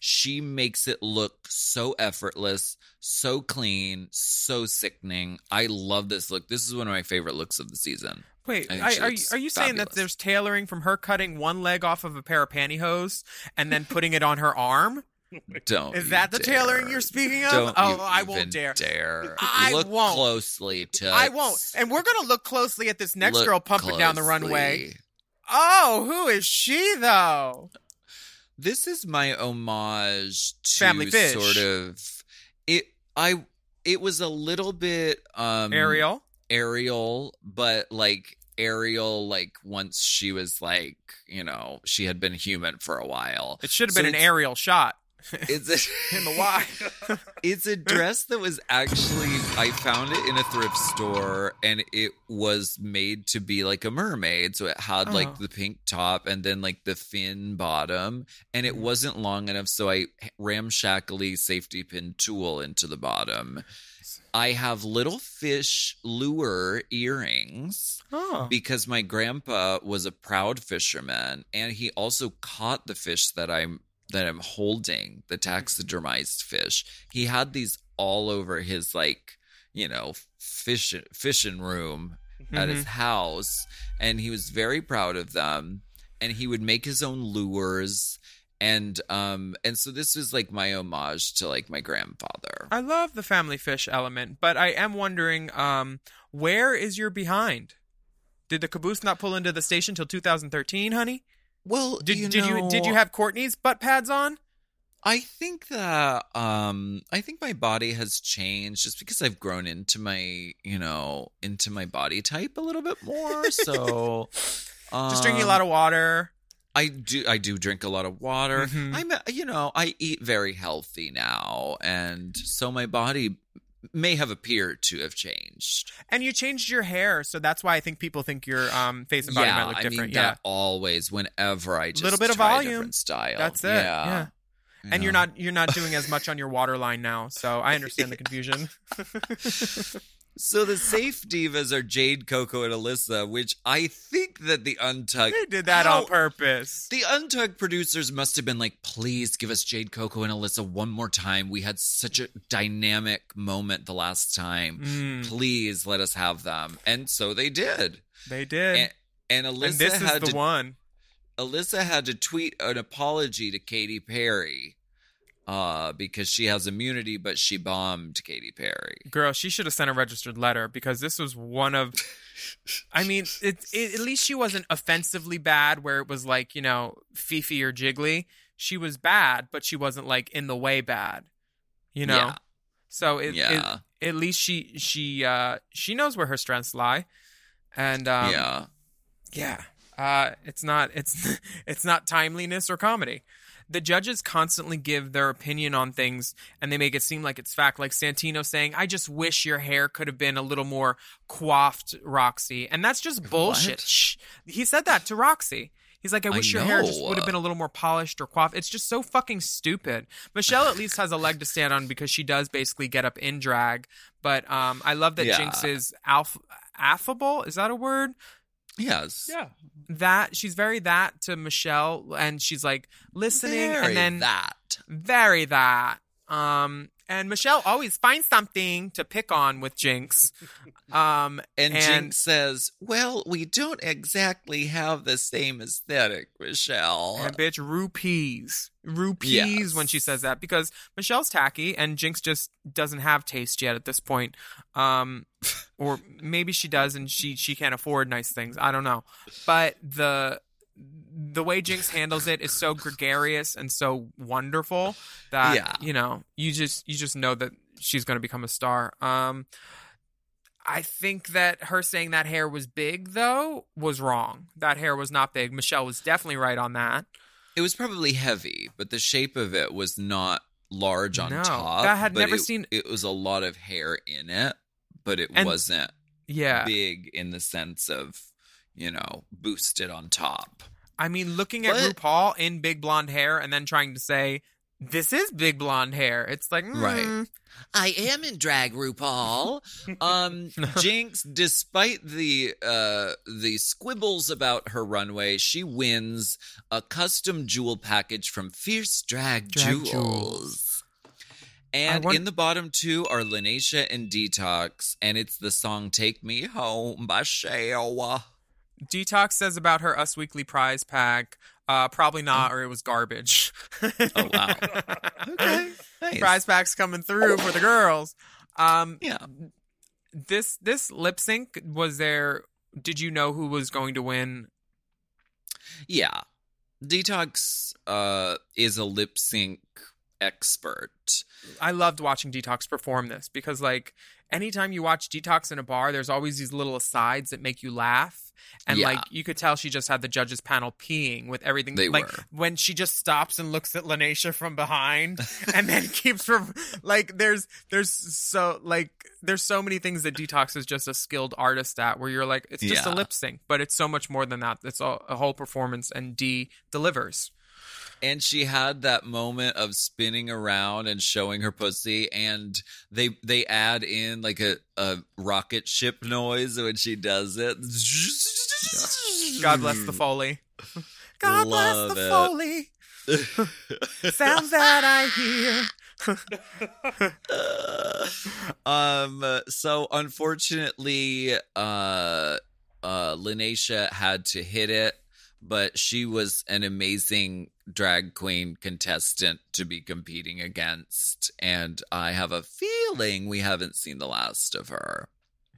Speaker 3: she makes it look so effortless, so clean, so sickening. I love this look. This is one of my favorite looks of the season.
Speaker 4: Wait,
Speaker 3: I
Speaker 4: are, you, are you saying that there's tailoring from her cutting one leg off of a pair of pantyhose and then putting it on her arm?
Speaker 3: Don't
Speaker 4: Is that the
Speaker 3: dare.
Speaker 4: tailoring you're speaking of?
Speaker 3: Don't
Speaker 4: oh, I won't dare.
Speaker 3: Dare
Speaker 4: I
Speaker 3: look
Speaker 4: won't.
Speaker 3: closely to.
Speaker 4: I won't. And we're gonna look closely at this next
Speaker 3: Look
Speaker 4: girl pumping down the runway. Oh, who is she though?
Speaker 3: This is my homage to
Speaker 4: Family Fish.
Speaker 3: sort of it. I it was a little bit um
Speaker 4: Ariel.
Speaker 3: Ariel, but like Ariel, like once she was like you know she had been human for a while.
Speaker 4: It should have
Speaker 3: So
Speaker 4: been an aerial shot
Speaker 3: It's a,
Speaker 4: in the Y.
Speaker 3: it's a dress that was actually I found it in a thrift store and it was made to be like a mermaid so it had
Speaker 4: Oh.
Speaker 3: like the pink top and then like the fin bottom and it mm. wasn't long enough so I ramshackly safety pin tool into the bottom. I have little fish lure earrings
Speaker 4: oh.
Speaker 3: because my grandpa was a proud fisherman and he also caught the fish that I'm that I'm holding, the taxidermized fish. He had these all over his like, you know, fish fishing room at his house and he was very proud of them and he would make his own lures and um and so this was like my homage to like my grandfather.
Speaker 4: I love the family fish element, but I am wondering, um, where is your behind? Did the caboose not pull into the station till 2013, honey?
Speaker 3: Well,
Speaker 4: Did
Speaker 3: you
Speaker 4: did you did you have Courtney's butt pads on?
Speaker 3: I think that um I think my body has changed just because I've grown into my, you know, into my body type a little bit more. So
Speaker 4: Just drinking a lot of water.
Speaker 3: I do I do drink a lot of water.
Speaker 4: Mhm.
Speaker 3: I'm you know, I eat very healthy now and so my body may have appeared to have changed.
Speaker 4: And you changed your hair, so that's why I think people think your um, face and body
Speaker 3: yeah,
Speaker 4: might look
Speaker 3: I
Speaker 4: different.
Speaker 3: mean
Speaker 4: yeah,
Speaker 3: that always whenever I just a
Speaker 4: Little bit of volume.
Speaker 3: style.
Speaker 4: that's it.
Speaker 3: Yeah.
Speaker 4: Yeah. And you're not you're not doing as much on your water line now, so I understand the confusion.
Speaker 3: So the safe divas are Jade, Coco, and Alyssa, which I think that the Untucked
Speaker 4: They did that
Speaker 3: How-
Speaker 4: on purpose.
Speaker 3: The Untucked producers must have been like, please give us Jade, Coco, and Alyssa one more time. We had such a dynamic moment the last time.
Speaker 4: Mm,
Speaker 3: Please let us have them. And so they did.
Speaker 4: they did.
Speaker 3: And, and Alyssa
Speaker 4: and this is
Speaker 3: had
Speaker 4: the
Speaker 3: to
Speaker 4: one.
Speaker 3: Alyssa had to tweet an apology to Katy Perry uh, because she has immunity, but she bombed Katy Perry.
Speaker 4: Girl, she should have sent a registered letter because this was one of. I mean, it, it, at least she wasn't offensively bad, where it was like you know Fifi or Jiggly. She was bad, but she wasn't like in the way bad. You know.
Speaker 3: Yeah.
Speaker 4: So it,
Speaker 3: Yeah.
Speaker 4: it, at least she she uh she knows where her strengths lie, and um,
Speaker 3: yeah.
Speaker 4: yeah. Uh, it's not it's it's not timeliness or comedy. The judges constantly give their opinion on things and they make it seem like it's fact. Like Santino saying, "I just wish your hair could have been a little more coiffed, Roxxxy," and that's just bullshit. Shh. He said that to Roxxxy. He's like, "I
Speaker 3: I
Speaker 4: wish your hair just would have been a little more polished or coiffed." It's just so fucking stupid. Michelle at least has a leg to stand on because she does basically get up in drag. But um, I love that
Speaker 3: Yeah.
Speaker 4: Jinkx is alf- affable. Is that a word?
Speaker 3: Yes.
Speaker 5: Yeah.
Speaker 4: that she's very that to Michelle and she's like listening
Speaker 3: Very
Speaker 4: and then
Speaker 3: that.
Speaker 4: very that um and Michelle always finds something to pick on with Jinkx. Um
Speaker 3: And,
Speaker 4: And-
Speaker 3: Jinkx says, Well, we don't exactly have the same aesthetic, Michelle.
Speaker 4: and bitch rupees. Rupees
Speaker 3: Yes.
Speaker 4: when she says that because Michelle's tacky and Jinkx just doesn't have taste yet at this point. Um or maybe she does and she she can't afford nice things. I don't know. But the the way Jinkx handles it is so gregarious and so wonderful that
Speaker 3: Yeah.
Speaker 4: you know you just you just know that she's going to become a star. Um, I think that her saying that hair was big though was wrong. That hair was not big. Michelle was definitely right on that.
Speaker 3: It was probably heavy, but the shape of it was not large on
Speaker 4: No,
Speaker 3: top.
Speaker 4: that had never
Speaker 3: it-
Speaker 4: seen-
Speaker 3: It was a lot of hair in it, but it
Speaker 4: And-
Speaker 3: wasn't
Speaker 4: Yeah,
Speaker 3: big in the sense of, you know, boosted on top.
Speaker 4: I mean, looking at
Speaker 3: But-
Speaker 4: RuPaul in big blonde hair and then trying to say this is big blonde hair. It's like mm,
Speaker 3: Right. I am in drag, RuPaul. Um, Jinkx, despite the uh, the squibbles about her runway, she wins a custom jewel package from Fierce Drag,
Speaker 4: Drag
Speaker 3: Jewels.
Speaker 4: Jewels.
Speaker 3: And
Speaker 4: want-
Speaker 3: in the bottom two are Lineysha and Detox, and it's the song "Take Me Home" by Shayla.
Speaker 4: Detox says about her Us Weekly prize pack. Uh, probably not, or it was garbage.
Speaker 3: Oh wow! okay, nice.
Speaker 4: prize packs coming through for the girls. Um,
Speaker 3: Yeah.
Speaker 4: this this lip sync was there. Did you know who was going to win?
Speaker 3: Yeah. Detox uh, is a lip sync expert.
Speaker 4: I loved watching Detox perform this because, like, anytime you watch Detox in a bar, there's always these little asides that make you laugh. And
Speaker 3: Yeah.
Speaker 4: like you could tell she just had the judges panel peeing with everything.
Speaker 3: They
Speaker 4: like
Speaker 3: were.
Speaker 4: when she just stops and looks at Lineysha from behind and then keeps from like there's there's so like there's so many things that Detox is just a skilled artist at where you're like it's just a lip sync, but it's so much more than that. It's a, a whole performance and D delivers.
Speaker 3: And she had that moment of spinning around and showing her pussy, and they they add in like a, a rocket ship noise when she does it.
Speaker 4: God bless the Foley. God
Speaker 3: Love
Speaker 4: bless the
Speaker 3: it.
Speaker 4: Foley. Sounds that I hear.
Speaker 3: um so unfortunately uh uh Lineysha had to hit it but she was an amazing drag queen contestant to be competing against and I have a feeling we haven't seen the last of her.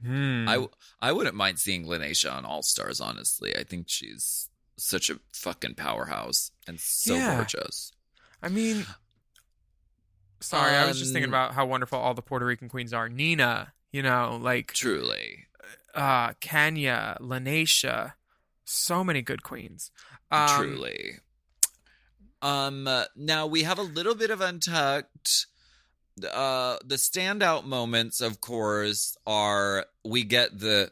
Speaker 4: Hmm.
Speaker 3: I I wouldn't mind seeing Lineysha on All Stars honestly. I think she's such a fucking powerhouse and so
Speaker 4: Yeah.
Speaker 3: gorgeous.
Speaker 4: I mean, sorry, I was just thinking
Speaker 3: Um,
Speaker 4: about how wonderful all the Puerto Rican queens are. Nina, you know, like
Speaker 3: Truly.
Speaker 4: uh, Kenya, Lineysha, so many good queens. Um,
Speaker 3: Truly. Um now we have a little bit of untucked uh the standout moments of course are we get the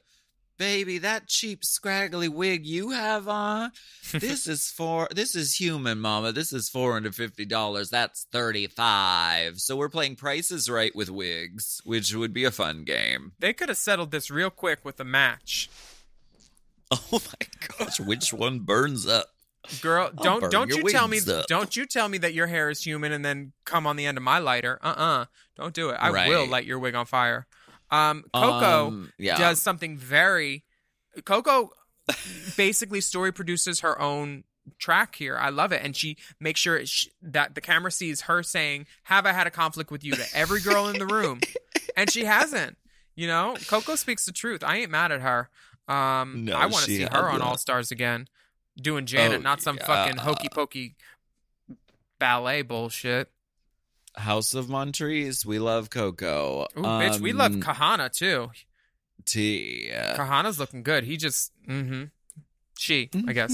Speaker 3: baby, that cheap scraggly wig you have on, this is for this is human, mama. This is four hundred fifty dollars. That's thirty five. So we're playing prices right with wigs, which would be a fun game.
Speaker 4: They could have settled this real quick with a match.
Speaker 3: Oh my gosh, which one burns up?
Speaker 4: Girl,
Speaker 3: I'll
Speaker 4: don't don't you tell me
Speaker 3: up.
Speaker 4: don't you tell me that your hair is human and then come on the end of my lighter. Uh-uh. Don't do it. I will light your wig on fire. Um Coco
Speaker 3: Um, yeah.
Speaker 4: does something very Coco basically story produces her own track here. I love it and she makes sure it sh- that the camera sees her saying, "Have I had a conflict with you?" to every girl in the room. and she hasn't. You know, Coco speaks the truth. I ain't mad at her. Um,
Speaker 3: No,
Speaker 4: I want to see her on. All Stars again, doing Janet,
Speaker 3: Oh,
Speaker 4: not some fucking hokey pokey ballet bullshit.
Speaker 3: House of Montrese, we love Coco.
Speaker 4: Ooh, bitch, we love
Speaker 3: Um,
Speaker 4: Kahana too.
Speaker 3: T.
Speaker 4: Kahana's looking good. He just, mm-hmm. She, I guess,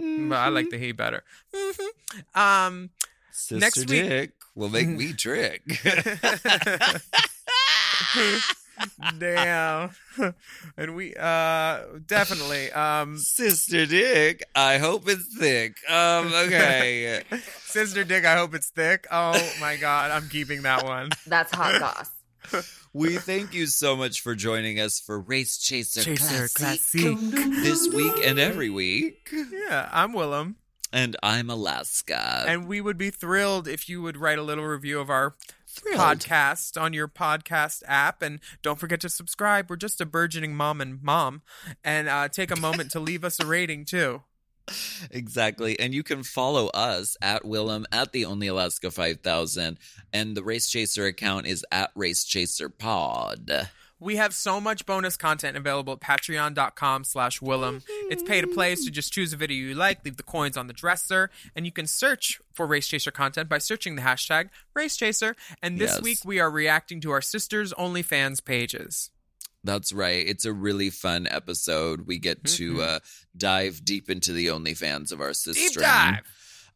Speaker 3: Mm-hmm.
Speaker 4: but I like the he better. hmm Um,
Speaker 3: Sister
Speaker 4: next week-
Speaker 3: Dick will make me trick.
Speaker 4: damn, and we, uh, definitely, um,
Speaker 3: Sister Dick, I hope it's thick. Um, okay.
Speaker 4: Sister Dick. I hope it's thick. Oh my god, I'm keeping that one.
Speaker 10: That's hot goss.
Speaker 3: we thank you so much for joining us for Race Chaser,
Speaker 4: Chaser
Speaker 3: Classic
Speaker 4: Classic.
Speaker 3: this week and every week.
Speaker 4: Yeah, I'm Willam.
Speaker 3: And I'm Alaska.
Speaker 4: And we would be thrilled if you would write a little review of our podcast on your podcast app. And don't forget to subscribe. We're just a burgeoning mom and mom. And uh, take a moment to leave us a rating, too.
Speaker 3: Exactly. And you can follow us at Willam at the Only Alaska 5000. And the Race Chaser account is at Race Chaser Pod.
Speaker 4: We have so much bonus content available at patreon.com slash Willam. It's pay to play, so just choose a video you like, leave the coins on the dresser, and you can search for Race Chaser content by searching the hashtag Race Chaser. And this
Speaker 3: Yes.
Speaker 4: week we are reacting to our sisters' OnlyFans pages.
Speaker 3: That's right. It's a really fun episode. We get to uh, dive deep into the OnlyFans of our sister.
Speaker 4: dive.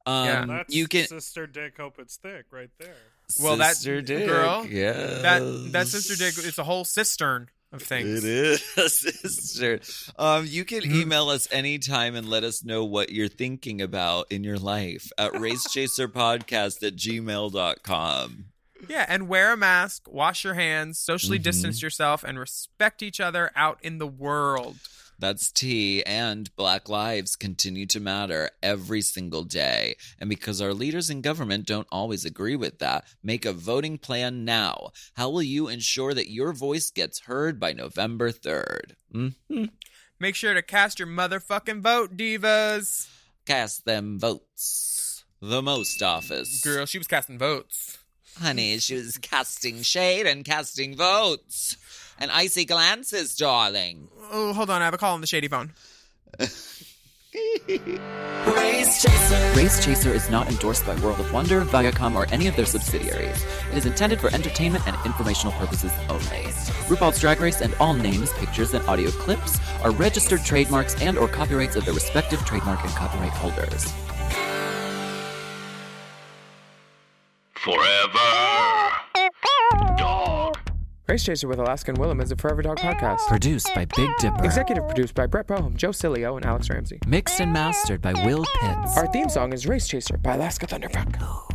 Speaker 3: Um,
Speaker 5: That's
Speaker 3: you can
Speaker 5: Sister Dick Hope It's Thick right there.
Speaker 4: Well, that
Speaker 3: Sister Dick,
Speaker 4: girl,
Speaker 3: yes.
Speaker 4: that that sister dick, it's a whole cistern of things.
Speaker 3: It is, sister. Um, you can
Speaker 4: Mm-hmm.
Speaker 3: email us anytime and let us know what you're thinking about in your life at racechaserpodcast at gmail.com.
Speaker 4: Yeah, and wear a mask, wash your hands, socially
Speaker 3: Mm-hmm.
Speaker 4: distance yourself, and respect each other out in the world.
Speaker 3: That's T, and Black Lives continue to matter every single day. And because our leaders in government don't always agree with that, make a voting plan now. How will you ensure that your voice gets heard by November 3rd? hmm
Speaker 4: Make sure to cast your motherfucking vote, divas.
Speaker 3: Cast them votes. The most office.
Speaker 4: Girl, she was casting votes.
Speaker 3: Honey, she was casting shade and casting votes. And icy glances, darling.
Speaker 4: Oh, hold on, I have a call on the shady phone.
Speaker 2: Race Chaser.
Speaker 8: Race Chaser is not endorsed by World of Wonder, Viacom, or any of their subsidiaries. It is intended for entertainment and informational purposes only. RuPaul's Drag Race and all names, pictures, and audio clips are registered trademarks and or copyrights of their respective trademark and copyright holders.
Speaker 1: Forever.
Speaker 4: Race Chaser with Alaska and Willam is a Forever Dog podcast.
Speaker 8: Produced by Big Dipper.
Speaker 4: Executive produced by Brett Boehm, Joe Cilio, and Alex Ramsey.
Speaker 8: Mixed and mastered by Will Pitts.
Speaker 4: Our theme song is Race Chaser by Alaska Thunderfuck.